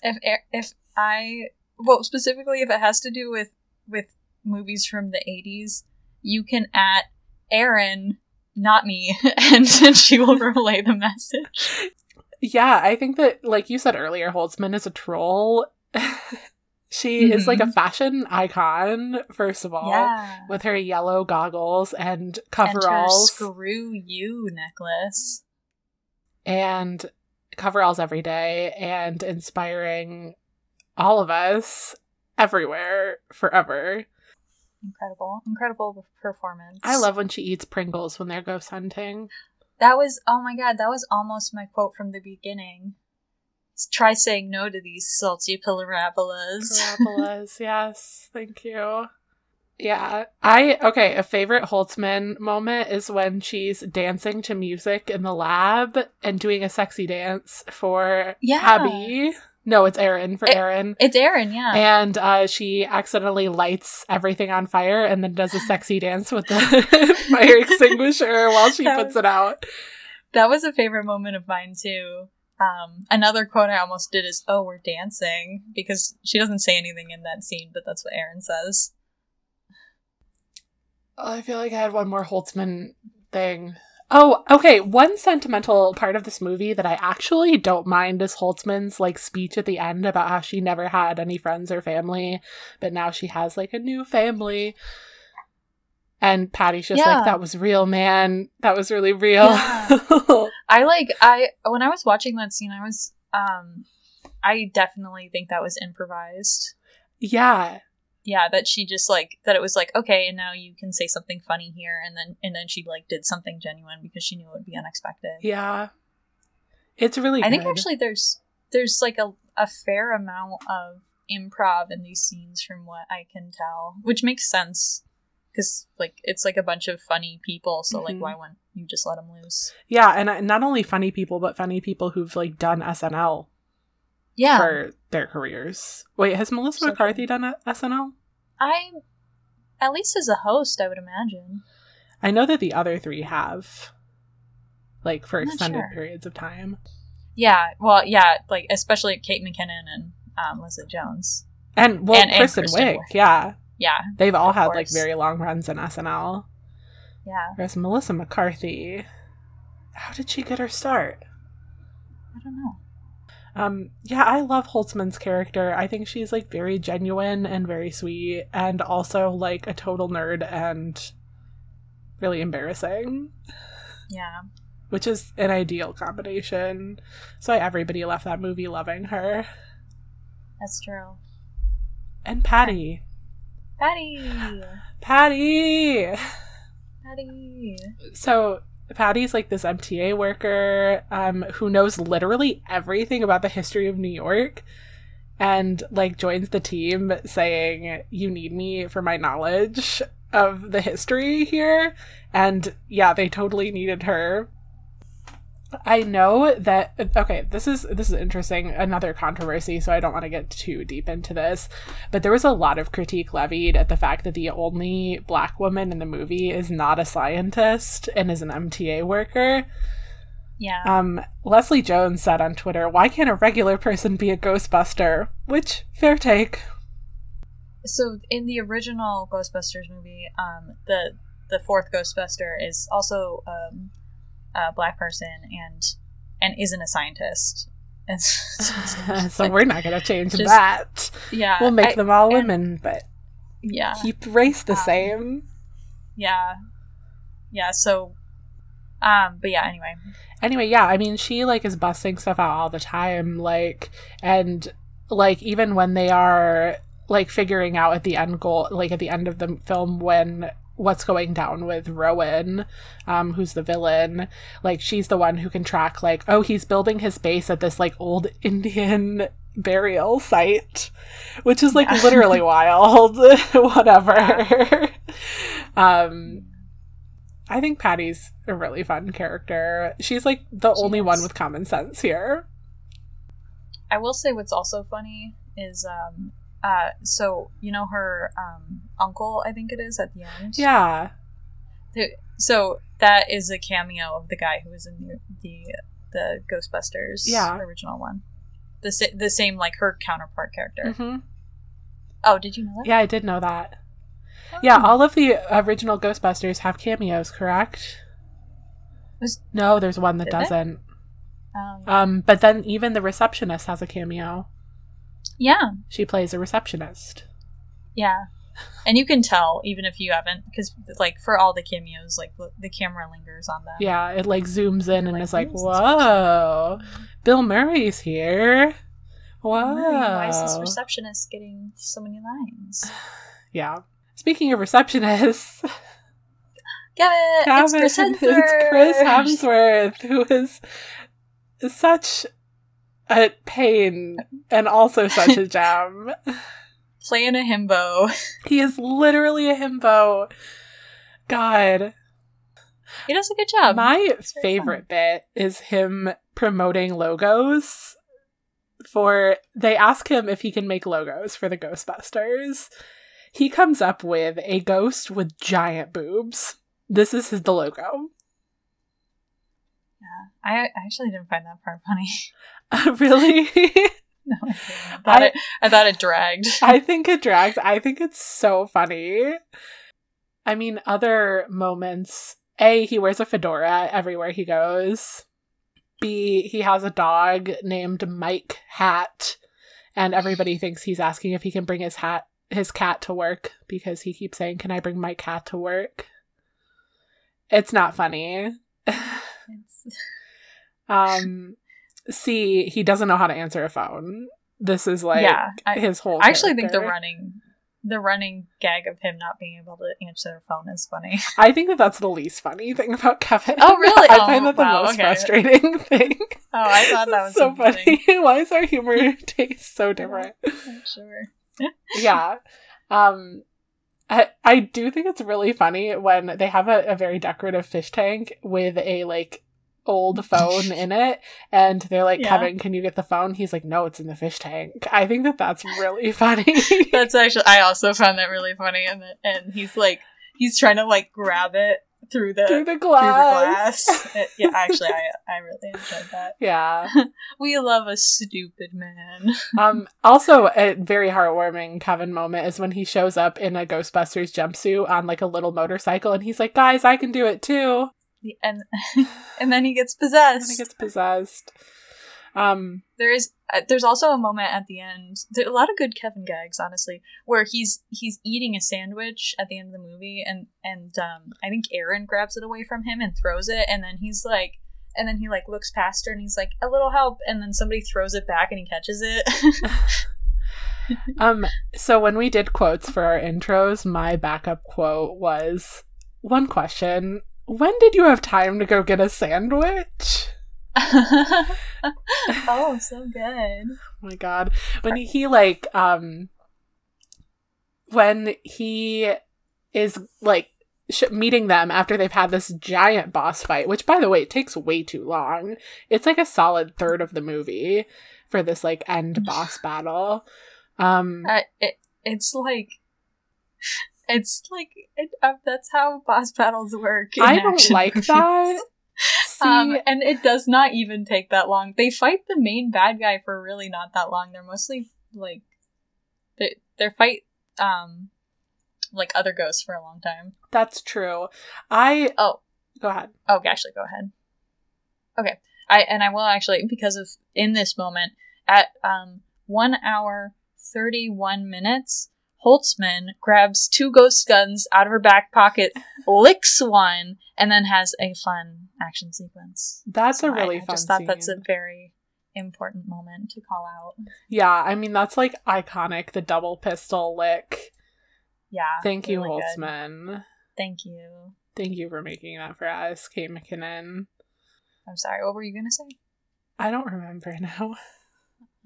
if if I well specifically if it has to do with with movies from the 80s you can at Erin not me <laughs> and, and she will <laughs> relay the message Yeah, I think that, like you said earlier, Holtzman is a troll. She is like a Mhm. fashion icon, first of all, yeah with her yellow goggles and and coveralls. screw you necklace and coveralls every day and inspiring all of us everywhere forever. incredible incredible performance I love when she eats Pringles when they're ghost hunting. that was oh my god that was almost my quote from the beginning try saying no to these salty parabolas Parabolas, <laughs> yes, thank you. Yeah, I okay. A favorite Holtzman moment is when she's dancing to music in the lab and doing a sexy dance for Yeah. Abby. No, it's Erin for It- Erin. it's Erin, yeah And uh, she accidentally lights everything on fire and then does a sexy <laughs> dance with the fire extinguisher while she That puts it out. That was a favorite moment of mine too. Um, another quote I almost did is, "Oh, we're dancing," because she doesn't say anything in that scene, but that's what Erin says. Oh, I feel like I had one more Holtzman thing. Oh, okay. One sentimental part of this movie that I actually don't mind is Holtzman's like speech at the end about how she never had any friends or family, but now she has like a new family. And Patty's just Yeah. like, that was real, man. That was really real. <laughs> <laughs> I like I when I was watching that scene, I was um, I definitely think that was improvised. yeah. Yeah, that she just like that it was like okay, and now you can say something funny here, and then and then she like did something genuine because she knew it would be unexpected. Yeah. It's really I think actually there's there's like a, a fair amount of improv in these scenes from what I can tell, which makes sense because like it's like a bunch of funny people. So like, Mhm. why wouldn't you just let them loose? Yeah, and uh, not only funny people, but funny people who've like done SNL Yeah, for their careers. Wait, has Melissa So McCarthy done a- SNL? I at least as a host, I would imagine. I know that the other three have, like for I'm extended sure. periods of time. Yeah, well, yeah, like especially Kate McKinnon and um, Leslie Jones. And well, And- and Kristen, Kristen Wiig, Wiig. yeah, Yeah, they've all had like very long runs in SNL. yeah. There's Melissa McCarthy, how did she get her start? I don't know. Um, yeah, I love Holtzman's character. I think she's like very genuine and very sweet, and also like a total nerd and really embarrassing, Yeah, which is an ideal combination. So everybody left that movie loving her. that's true. And Patty, Patty, Patty. Patty. So Patty's like this MTA worker um, who knows literally everything about the history of New York and like joins the team saying, You need me for my knowledge of the history here. And yeah, they totally needed her. I know that okay, this is this is interesting, another controversy, so I don't want to get too deep into this. But there was a lot of critique levied at the fact that the only black woman in the movie is not a scientist and is an MTA worker. Yeah, Um, Leslie Jones said on Twitter, "Why can't a regular person be a Ghostbuster?" Which fair take. so in the original Ghostbusters movie, um, the the fourth Ghostbuster is also um, a black person and and isn't a scientist. <laughs> <laughs> So, we're not gonna change Just- that. yeah, We'll make I- them all and- women, but yeah, keep race the Um, same. yeah, yeah. So, um, but yeah. Anyway, anyway yeah i mean she like is busting stuff out all the time like and like even when they are like figuring out at the end goal like at the end of the film when what's going down with rowan um who's the villain like she's the one who can track like oh he's building his base at this like old <laughs> indian burial site which is like Yeah. literally <laughs> wild <laughs> whatever um I think Patty's a really fun character. She's like the She only one with common sense here. I will say what's also funny is um, uh, so you know her um uncle, I think it is at the end. Yeah. So that is a cameo of the guy who was in the the, the Ghostbusters Yeah. original one. The sa- the same like her counterpart character. hmm Oh, did you know that? Yeah, I did know that. Oh. Yeah, all of the original Ghostbusters have cameos, correct? Was- No, there's one that Did doesn't. Um, Um, but then even the receptionist has a cameo. Yeah, She plays a receptionist. yeah. And you can tell even if you haven't, because like for all the cameos, like the, the camera lingers on them. Yeah, it like zooms in and Like, is like, who is this whoa, Bill Murray's here. Whoa. Why is this receptionist getting so many lines? <sighs> Yeah. Speaking of receptionists, <laughs> Kevin, it's Chris Hemsworth. it's Chris Hemsworth, who is such a pain and also such a gem. playing a himbo. He is literally a himbo. God. He does a good job. My favorite bit is him promoting logos for they ask him if he can make logos for the Ghostbusters. He comes up with a ghost with giant boobs. This is his the logo. yeah, I I actually didn't find that part funny. <laughs> <laughs> really? <laughs> no, I, <laughs> thought I- it. I thought it dragged. I think it drags. I think it's so funny. I mean, other moments. A, he wears a fedora everywhere he goes. B, he has a dog named Mike Hat, and everybody thinks he's asking if he can bring his hat his cat to work because he keeps saying, "Can I bring my cat to work?" It's not funny. Um, C, he doesn't know how to answer a phone. This is like yeah, I, his whole. I actually think the running, the running gag of him not being able to answer the phone is funny. <laughs> I think that that's the least funny thing about Kevin. Oh, really? <laughs> I Oh, find that the wow, most okay. frustrating <laughs> thing. Oh, I thought that was so funny. Why is our humor taste so different? I'm sure. yeah. Um I, I do think it's really funny when they have a, a very decorative fish tank with a like old phone in it and they're like Yeah. kevin can you get the phone he's like no it's in the fish tank i think that that's really <laughs> funny <laughs> That's actually I also found that really funny, and and he's like he's trying to like grab it through the through the through glass, the glass. It- yeah, <laughs> actually, I I really enjoyed that. yeah We love a stupid man. um also a very heartwarming kevin moment is when he shows up in a ghostbusters jumpsuit on like a little motorcycle and he's like guys i can do it too And <laughs> and then he gets and possessed. he gets possessed um there is uh, there's also a moment at the end there a lot of good kevin gags honestly where he's he's eating a sandwich at the end of the movie and and um i think Erin grabs it away from him and throws it and then he's like and then he like looks past her and he's like a little help and then somebody throws it back and he catches it <laughs> <laughs> Um, so when we did quotes for our intros, my backup quote was one question. When did you have time to go get a sandwich? <laughs> oh so good Oh my god. When he like um when he is like sh- meeting them after they've had this giant boss fight, which by the way it takes way too long. It's like a solid third of the movie for this like end boss <sighs> battle. Um uh, it, it's like it's like it, uh, that's how boss battles work I don't like movies. that. <laughs> See, Um, and it does not even take that long. They fight the main bad guy for really not that long. They're mostly like they they fight um like other ghosts for a long time. that's true. I Oh, go ahead. oh, Ashley, go ahead. Okay, I and I will actually because of in this moment at um one hour thirty one minutes. Holtzman grabs two ghost guns out of her back pocket, <laughs> licks one, and then has a fun action sequence. That's So a I- really I, fun just thought scene. that's a very important moment to call out. yeah, I mean that's like iconic. The double pistol lick. Yeah. Thank you, really good. Holtzman. Thank you. Thank you for making that for us, Kate McKinnon. I'm sorry. What were you gonna say? I don't remember <laughs> now.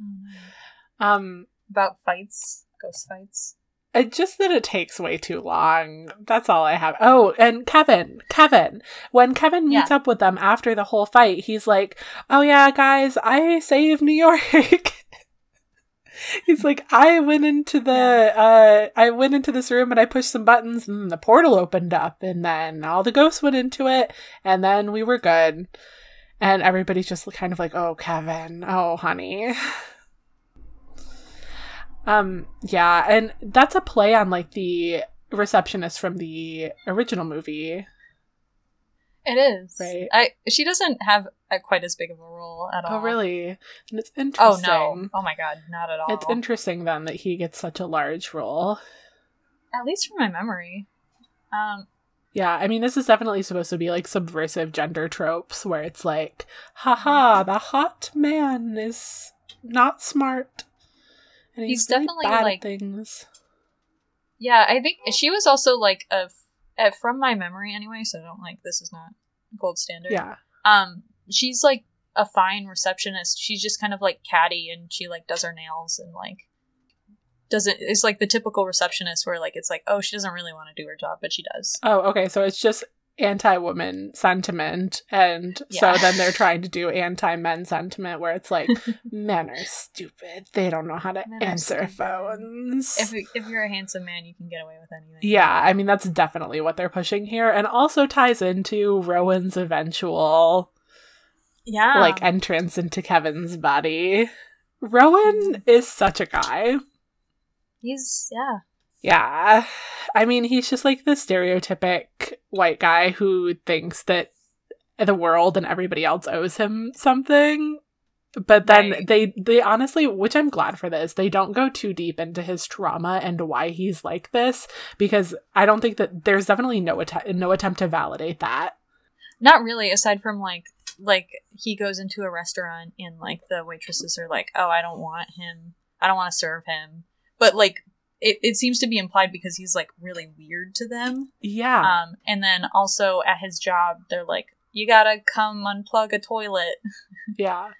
Oh. Um, About fights, ghost fights. It just that it takes way too long. That's all I have. Oh, and Kevin, Kevin, when Kevin meets up with them after the whole fight, he's like, "Oh yeah, guys, I saved New York." <laughs> he's like, "I went into the, uh, I went into this room and I pushed some buttons, and the portal opened up, and then all the ghosts went into it, and then we were good." And everybody's just kind of like, "Oh, Kevin, oh, honey." <laughs> Um, yeah, and that's a play on like the receptionist from the original movie. It is. Right. I she doesn't have a, quite as big of a role at all. Oh, really? And it's interesting. Oh no. Oh my god, not at all. It's interesting then that he gets such a large role. At least from my memory. Um. Yeah, I mean, this is definitely supposed to be like subversive gender tropes where it's like, haha, the hot man is not smart. And he's, He's definitely, like- things. Yeah, I think she was also like a, uh, from my memory anyway. So I don't like this is not gold standard. Yeah. Um, she's like a fine receptionist. She's just kind of like catty, and she like does her nails and like doesn't. It's like the typical receptionist where like it's like oh she doesn't really want to do her job, but she does. Oh, okay. So it's just anti woman sentiment. And Yeah. so then they're trying to do <laughs> anti men sentiment where it's like, men are stupid. They don't know how to Men answer phones. If if you're a handsome man, you can get away with anything. yeah, I mean, that's definitely what they're pushing here. And also ties into Rowan's eventual yeah. like entrance into Kevin's body. Rowan mm-hmm. is such a guy. he's yeah. Yeah. I mean, he's just like the stereotypic white guy who thinks that the world and everybody else owes him something. But then Right. they they honestly, which I'm glad for this, they don't go too deep into his trauma and why he's like this because I don't think that there's definitely no att- no attempt to validate that. Not really. Aside from like like he goes into a restaurant and like the waitresses are like, oh, I don't want him. I don't want to serve him. But like it, it seems to be implied because he's like really weird to them. Yeah. Um, and then also at his job, they're like, you gotta come unplug a toilet. <laughs> yeah.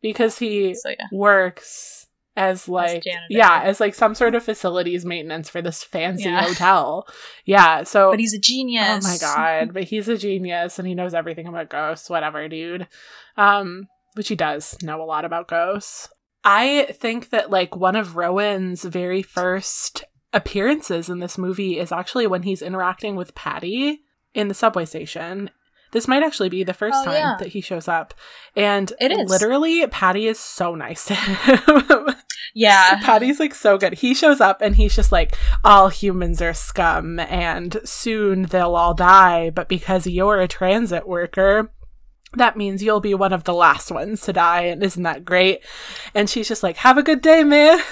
Because he So yeah, works as like janitor. yeah, as like some sort of facilities maintenance for this fancy Yeah. hotel. Yeah, so But he's a genius. Oh my god, but he's a genius and he knows everything about ghosts, whatever, dude. Um, which he does know a lot about ghosts. I think that like one of Rowan's very first appearances in this movie is actually when he's interacting with Patty in the subway station. This might actually be the first Oh, time yeah. that he shows up. And It is. literally Patty is so nice to him. <laughs> Yeah. Patty's like so good. He shows up and he's just like, all humans are scum and soon they'll all die, but because you're a transit worker, that means you'll be one of the last ones to die. And isn't that great? And she's just like, have a good day, man. <laughs>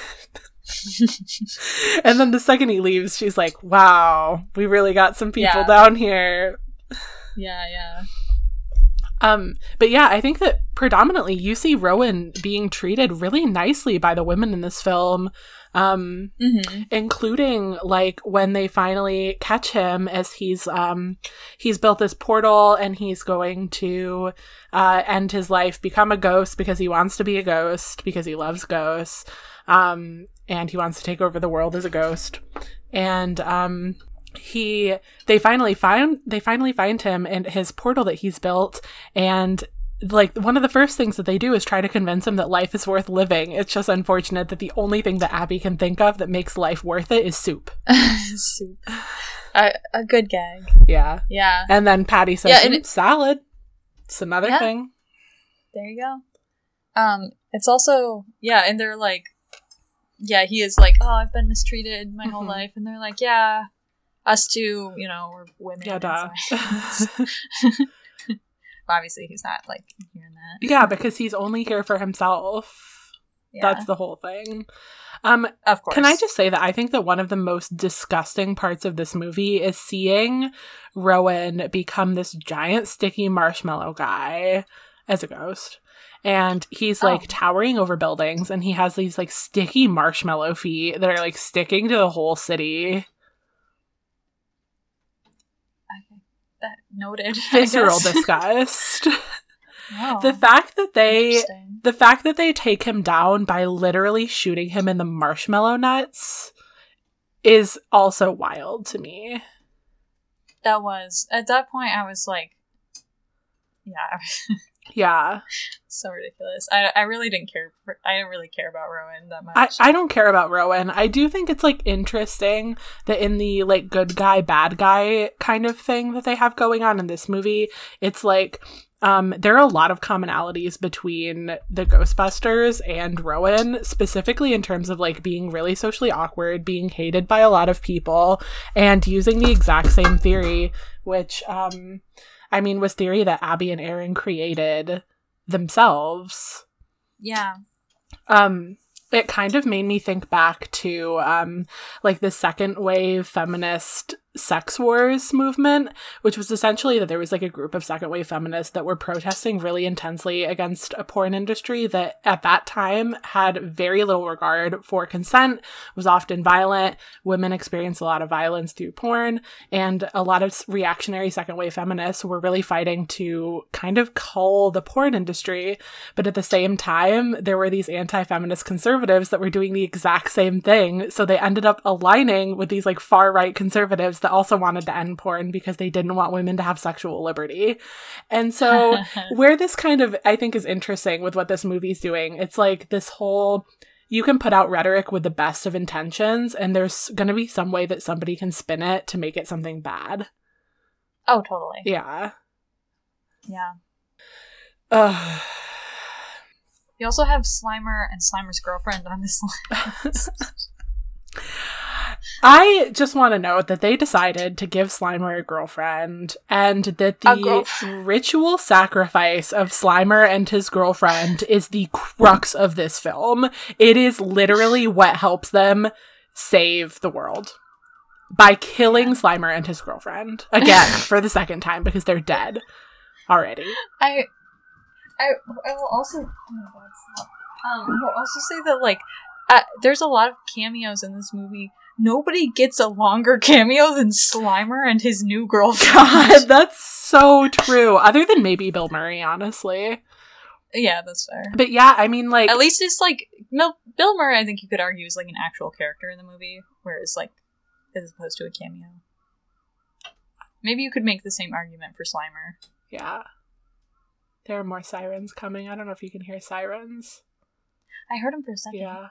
and then the second he leaves, she's like, wow, we really got some people Yeah. down here. yeah, yeah. Um, but yeah, I think that predominantly you see Rowan being treated really nicely by the women in this film. Um, hmm including like when they finally catch him as he's um he's built this portal and he's going to uh end his life become a ghost because he wants to be a ghost because he loves ghosts um and he wants to take over the world as a ghost. And um he they finally find they finally find him and his portal that he's built and like one of the first things that they do is try to convince him that life is worth living. It's just unfortunate that the only thing that Abby can think of that makes life worth it is soup. <laughs> Soup. A, a good gag. Yeah. Yeah. And then Patty says Yeah, "Mm, it- salad. It's another Yeah. thing. There you go. Um, it's also yeah, and they're like, yeah, he is like, oh, I've been mistreated my whole Mhm. life, and they're like, yeah, us too, you know, we're women. Yeah, duh. <laughs> <laughs> Obviously, he's not like hearing that. yeah, because he's only here for himself. Yeah, That's the whole thing. Um, of course. Can I just say that I think that one of the most disgusting parts of this movie is seeing Rowan become this giant sticky marshmallow guy as a ghost. And he's like Oh. towering over buildings and he has these like sticky marshmallow feet that are like sticking to the whole city. Okay. That noted. <laughs> Visceral disgust. <laughs> Wow. the fact that they the fact that they take him down by literally shooting him in the marshmallow nuts is also wild to me. that was at that point. I was like, yeah, <laughs> Yeah. so ridiculous. I, I really didn't care. For, I didn't really care about Rowan that much. I, I don't care about Rowan. I do think it's like interesting that in the like good guy, bad guy kind of thing that they have going on in this movie, it's like um there are a lot of commonalities between the Ghostbusters and Rowan, specifically in terms of like being really socially awkward, being hated by a lot of people, and using the exact same theory, which um I mean was theory that Abby and Erin created themselves yeah. um it kind of made me think back to um like the second wave feminist sex wars movement which was essentially that there was like a group of second wave feminists that were protesting really intensely against a porn industry that at that time had very little regard for consent was often violent women experienced a lot of violence through porn and a lot of reactionary second wave feminists were really fighting to kind of cull the porn industry but at the same time, there were these anti feminist conservatives that were doing the exact same thing. So they ended up aligning with these like far right conservatives that also wanted to end porn because they didn't want women to have sexual liberty. And so, <laughs> where this kind of, I think, is interesting with what this movie's doing, it's like this whole. You can put out rhetoric with the best of intentions, and there's going to be some way that somebody can spin it to make it something bad. oh, totally. Yeah. Yeah. <sighs> Ugh. You also have Slimer and Slimer's girlfriend on this list. <laughs> <laughs> I just want to note that they decided to give Slimer a girlfriend and that the girlfriend. ritual sacrifice of Slimer and his girlfriend is the crux of this film. It is literally what helps them save the world by killing Slimer and his girlfriend again <laughs> for the second time because they're dead already. I, I, I will also. Oh god! Um, I will also say that like, uh, there's a lot of cameos in this movie. Nobody gets a longer cameo than Slimer and his new <laughs> girlfriend. God, that's so true. Other than maybe Bill Murray, honestly. Yeah, that's fair. But yeah, I mean, like, At least it's like Mil- Bill Murray. I think you could argue is like an actual character in the movie, whereas like as opposed to a cameo. Maybe you could make the same argument for Slimer. yeah. There are more sirens coming. I don't know if you can hear sirens. I heard them for a second. Yeah.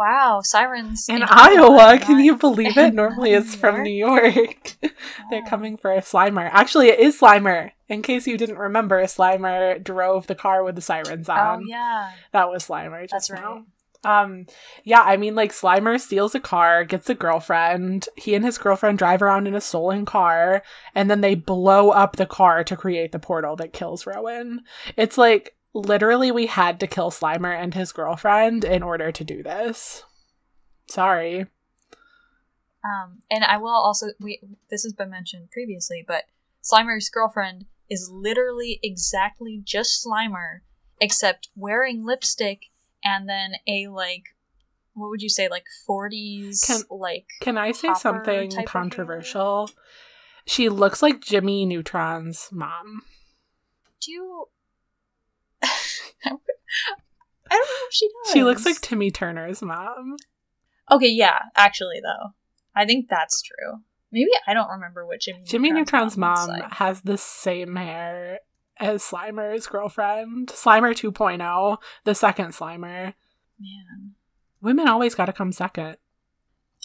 Wow, sirens In Iowa, can you believe it? <laughs> Normally it's from New York. <laughs> They're coming for a Slimer. Actually, it is Slimer. In case you didn't remember, Slimer drove the car with the sirens Oh on. yeah, That was Slimer just that's now. right. Um, yeah, I mean, like Slimer steals a car, gets a girlfriend. He and his girlfriend drive around in a stolen car, and then they blow up the car to create the portal that kills Rowan. It's like literally we had to kill Slimer and his girlfriend in order to do this. Sorry. Um, and I will also we this has been mentioned previously, but Slimer's girlfriend is literally exactly just Slimer, except wearing lipstick and then a like what would you say like 40s Can- like Can I say something controversial? She looks like Jimmy Neutron's mom. do you I don't know if she does. She looks like Timmy Turner's mom. Okay, yeah, actually though. I think that's true. Maybe I don't remember what Jimmy Jimmy Neutron's looks mom like. has the same hair as Slimer's girlfriend. Slimer 2.0, the second Slimer. Man. Women always got to come second.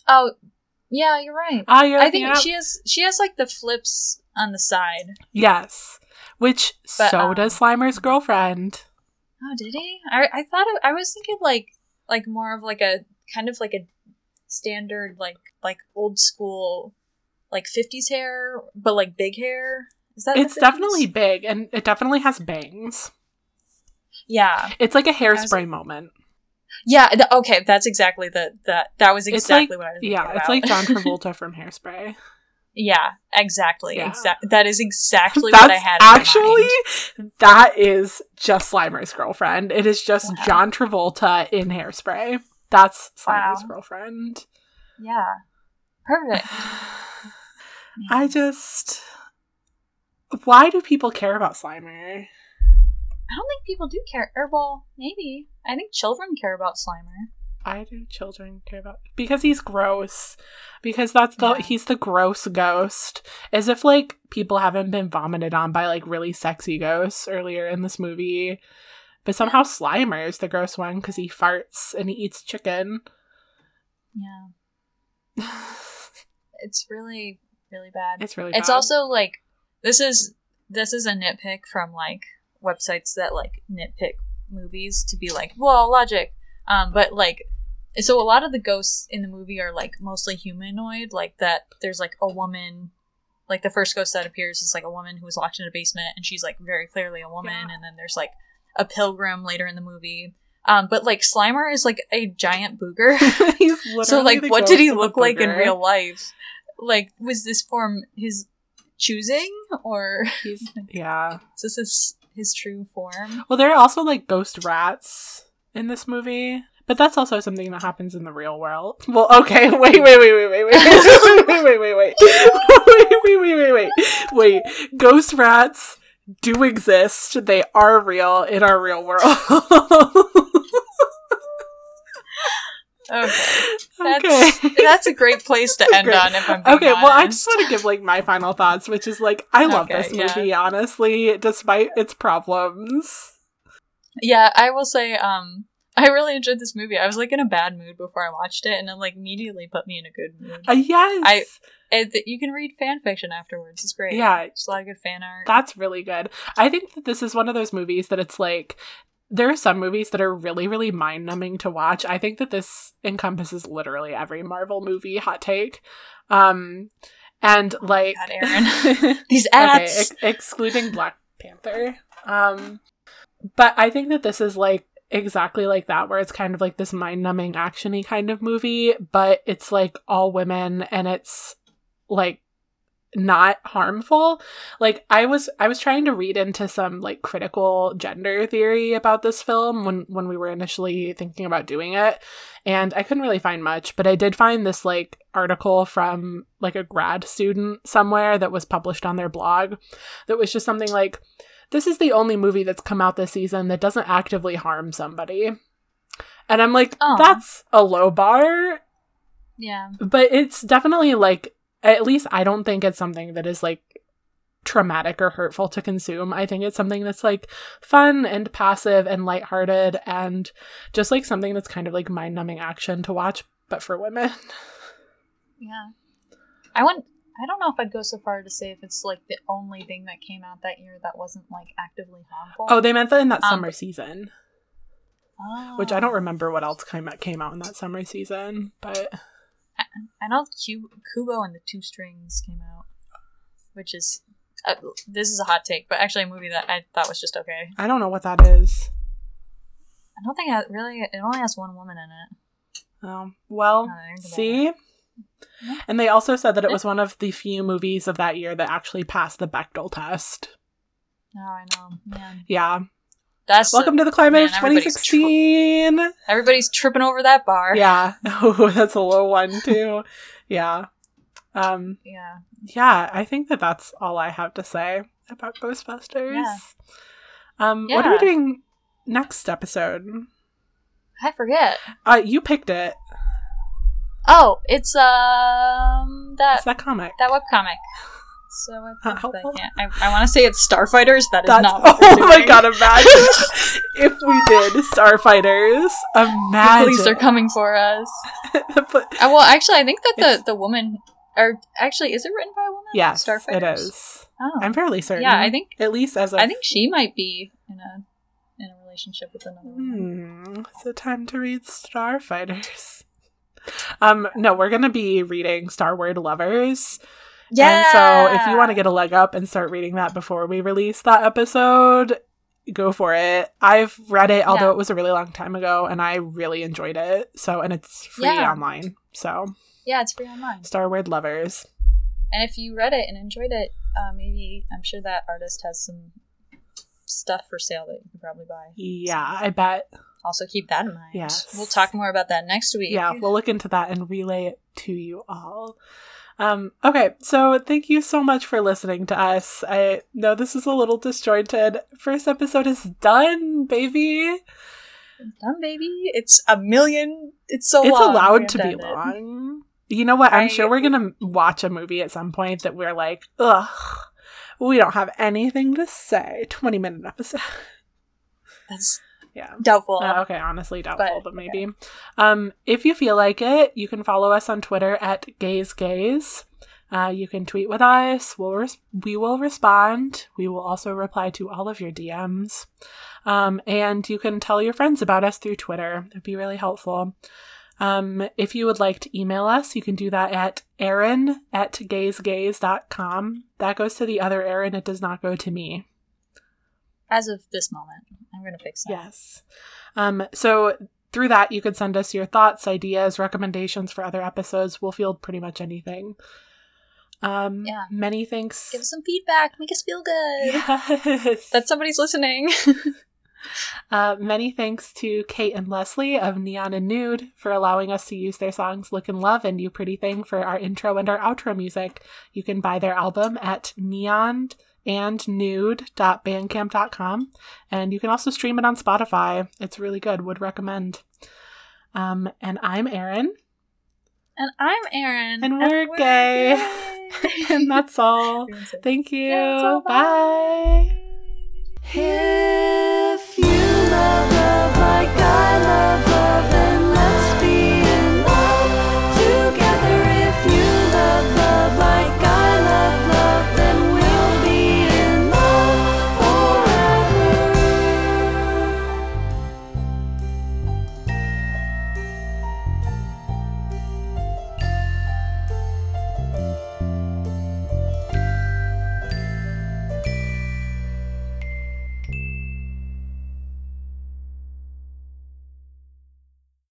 Oh, yeah, you're right. Ah, you're I think she has she has like the flips on the side. Yes. Which But, so um, does Slimer's girlfriend. Oh, did he? I I thought it, I was thinking like like more of like a kind of like a standard like like old school like 50s hair but like big hair. Is that It's definitely big and it definitely has bangs. Yeah. It's like a hairspray moment. Yeah, th- okay, that's exactly the that that was exactly like- what I was Yeah, it's about. like John <laughs> Travolta from Hairspray. Yeah, exactly. Yeah. Exact. That is exactly That's what I had. actually that is just Slimer's girlfriend. It is just Wow. John Travolta in Hairspray. That's Slimer's Wow. girlfriend. yeah, perfect. <sighs> I just why do people care about Slimer? I don't think people do care. Or well, maybe. I think children care about Slimer. Why do children care about because he's gross. Because that's the Yeah. he's the gross ghost. As if like people haven't been vomited on by like really sexy ghosts earlier in this movie. But somehow Slimer is the gross one because he farts and he eats chicken. Yeah, <laughs> it's really, really bad. It's really It's also like this is this is a nitpick from like websites that like nitpick movies to be like, well, logic. Um, but like, so a lot of the ghosts in the movie are like mostly humanoid. Like that, there's like a woman. Like the first ghost that appears is like a woman who was locked in a basement, and she's like very clearly a woman. Yeah. And then there's like a pilgrim later in the movie. Um, but like Slimer is like a giant booger. <laughs> he's <laughs> literally so like what did he ghost of a look like in real life like was this form his choosing or <laughs> He's yeah. is this his, his true form Well, there are also like ghost rats in this movie, but that's also something that happens in the real world. <laughs> Well, okay, <laughs> wait, wait, wait, wait, wait, wait, <laughs> wait, wait, wait, wait, wait, wait, wait, wait, wait, wait, wait. Ghost rats do exist. They are real in our real world. okay that's okay. that's a great place to end on if i'm being Okay, well, I honest. just want to give like my final thoughts, which is like I love Okay, this yeah. movie, honestly, despite its problems. yeah i will say um i really enjoyed this movie i was like in a bad mood before i watched it and it like immediately put me in a good mood Uh, yes, I- and th- you can read fan fiction afterwards it's great yeah, it's a lot of good fan art That's really good. I think that this is one of those movies that it's like there are some movies that are really, really mind numbing to watch. I think that this encompasses literally every Marvel movie. Hot take. Um, and like God, Erin. <laughs> <laughs> these okay, ads ex- excluding Black Panther. Um, but I think that this is like exactly like that, where it's kind of like this mind numbing actiony kind of movie, but it's like all women and it's like not harmful. Like i was i was trying to read into some like critical gender theory about this film when when we were initially thinking about doing it and i couldn't really find much but i did find this like article from like a grad student somewhere that was published on their blog that was just something like this is the only movie that's come out this season that doesn't actively harm somebody. And I'm like, Oh. that's a low bar, Yeah. but it's definitely like, at least I don't think it's something that is like traumatic or hurtful to consume. I think it's something that's like fun and passive and lighthearted and just like something that's kind of like mind numbing action to watch, but for women. <laughs> Yeah. I wouldn't. I don't know if I'd go so far to say if it's like the only thing that came out that year that wasn't like actively harmful. Oh, they meant that in that Um, summer season, which I don't remember what else came out, came out in that summer season, but I know Q- Kubo and the Two Strings came out, which is uh, this is a hot take, but actually a movie that I thought was just okay. I don't know what that is. I don't think it really. It only has one woman in it. Oh well, Now that I think about see? And they also said that it was one of the few movies of that year that actually passed the Bechdel test. Oh, I know. Man, Yeah. that's Welcome to the climate man, of everybody's 2016. everybody's tripping over that bar. yeah. <laughs> Oh, that's a low one too. yeah. Um yeah. yeah, I think that that's all I have to say about Ghostbusters. Yeah. Um what are we doing next episode? I forget. Uh you picked it. Oh, it's um that It's that comic. that webcomic. So I, I, I, want to say it's Starfighters. That is That's not. <laughs> What oh my god, imagine <laughs> if we did Starfighters. Imagine The police are coming for us. <laughs> Uh, well, actually, I think that the the woman, or actually, is it written by a woman? yes, Starfighters. it is. Oh, I'm fairly certain. yeah. I think at least as of I think she might be in a in a relationship with another woman. Hmm, it time to read Starfighters? Um, no, we're gonna be reading Star Word Lovers. And so if you want to get a leg up and start reading that before we release that episode, go for it. I've read it, although Yeah. it was a really long time ago, and I really enjoyed it. So and it's free Yeah. online. So yeah, it's free online. Star Word Lovers. And if you read it and enjoyed it, uh, maybe I'm sure that artist has some stuff for sale that you can probably buy. Yeah, I bet. Also, keep that in mind. Yes. We'll talk more about that next week. Yeah, we'll look into that and relay it to you all. Um, okay, so thank you so much for listening to us. I know this is a little disjointed. First episode is done, baby. Done, baby. It's a million. It's so it's long. allowed to be it. long. You know what? I'm I- sure we're gonna watch a movie at some point that we're like, ugh, we don't have anything to say. 20 minute episode. That's Yeah. doubtful. Uh, okay, honestly doubtful, But, but, maybe. Um, if you feel like it, you can follow us on Twitter at Gaze Gaze. Uh, you can tweet with us. We'll res- we will respond. We will also reply to all of your DMs. Um, and you can tell your friends about us through Twitter. It'd be really helpful. Um, if you would like to email us, you can do that at Erin at gazegaze.com. That goes to the other Erin. It does not go to me. As of this moment, I'm going to fix that. Yes. Um, so through that, you could send us your thoughts, ideas, recommendations for other episodes. We'll field pretty much anything. Um, Yeah. Many thanks. Give us some feedback. Make us feel good. Yes. That somebody's listening. <laughs> uh, many thanks to Kate and Leslie of Neon and Nude for allowing us to use their songs Look and Love and You Pretty Thing for our intro and our outro music. You can buy their album at neon and nude.bandcamp.com and you can also stream it on Spotify. It's really good. Would recommend. Um, and I'm Erin, and I'm Erin. And we're gay. <laughs> and that's all. <laughs> Thank you. Yeah, all. Bye. If you love love like I love love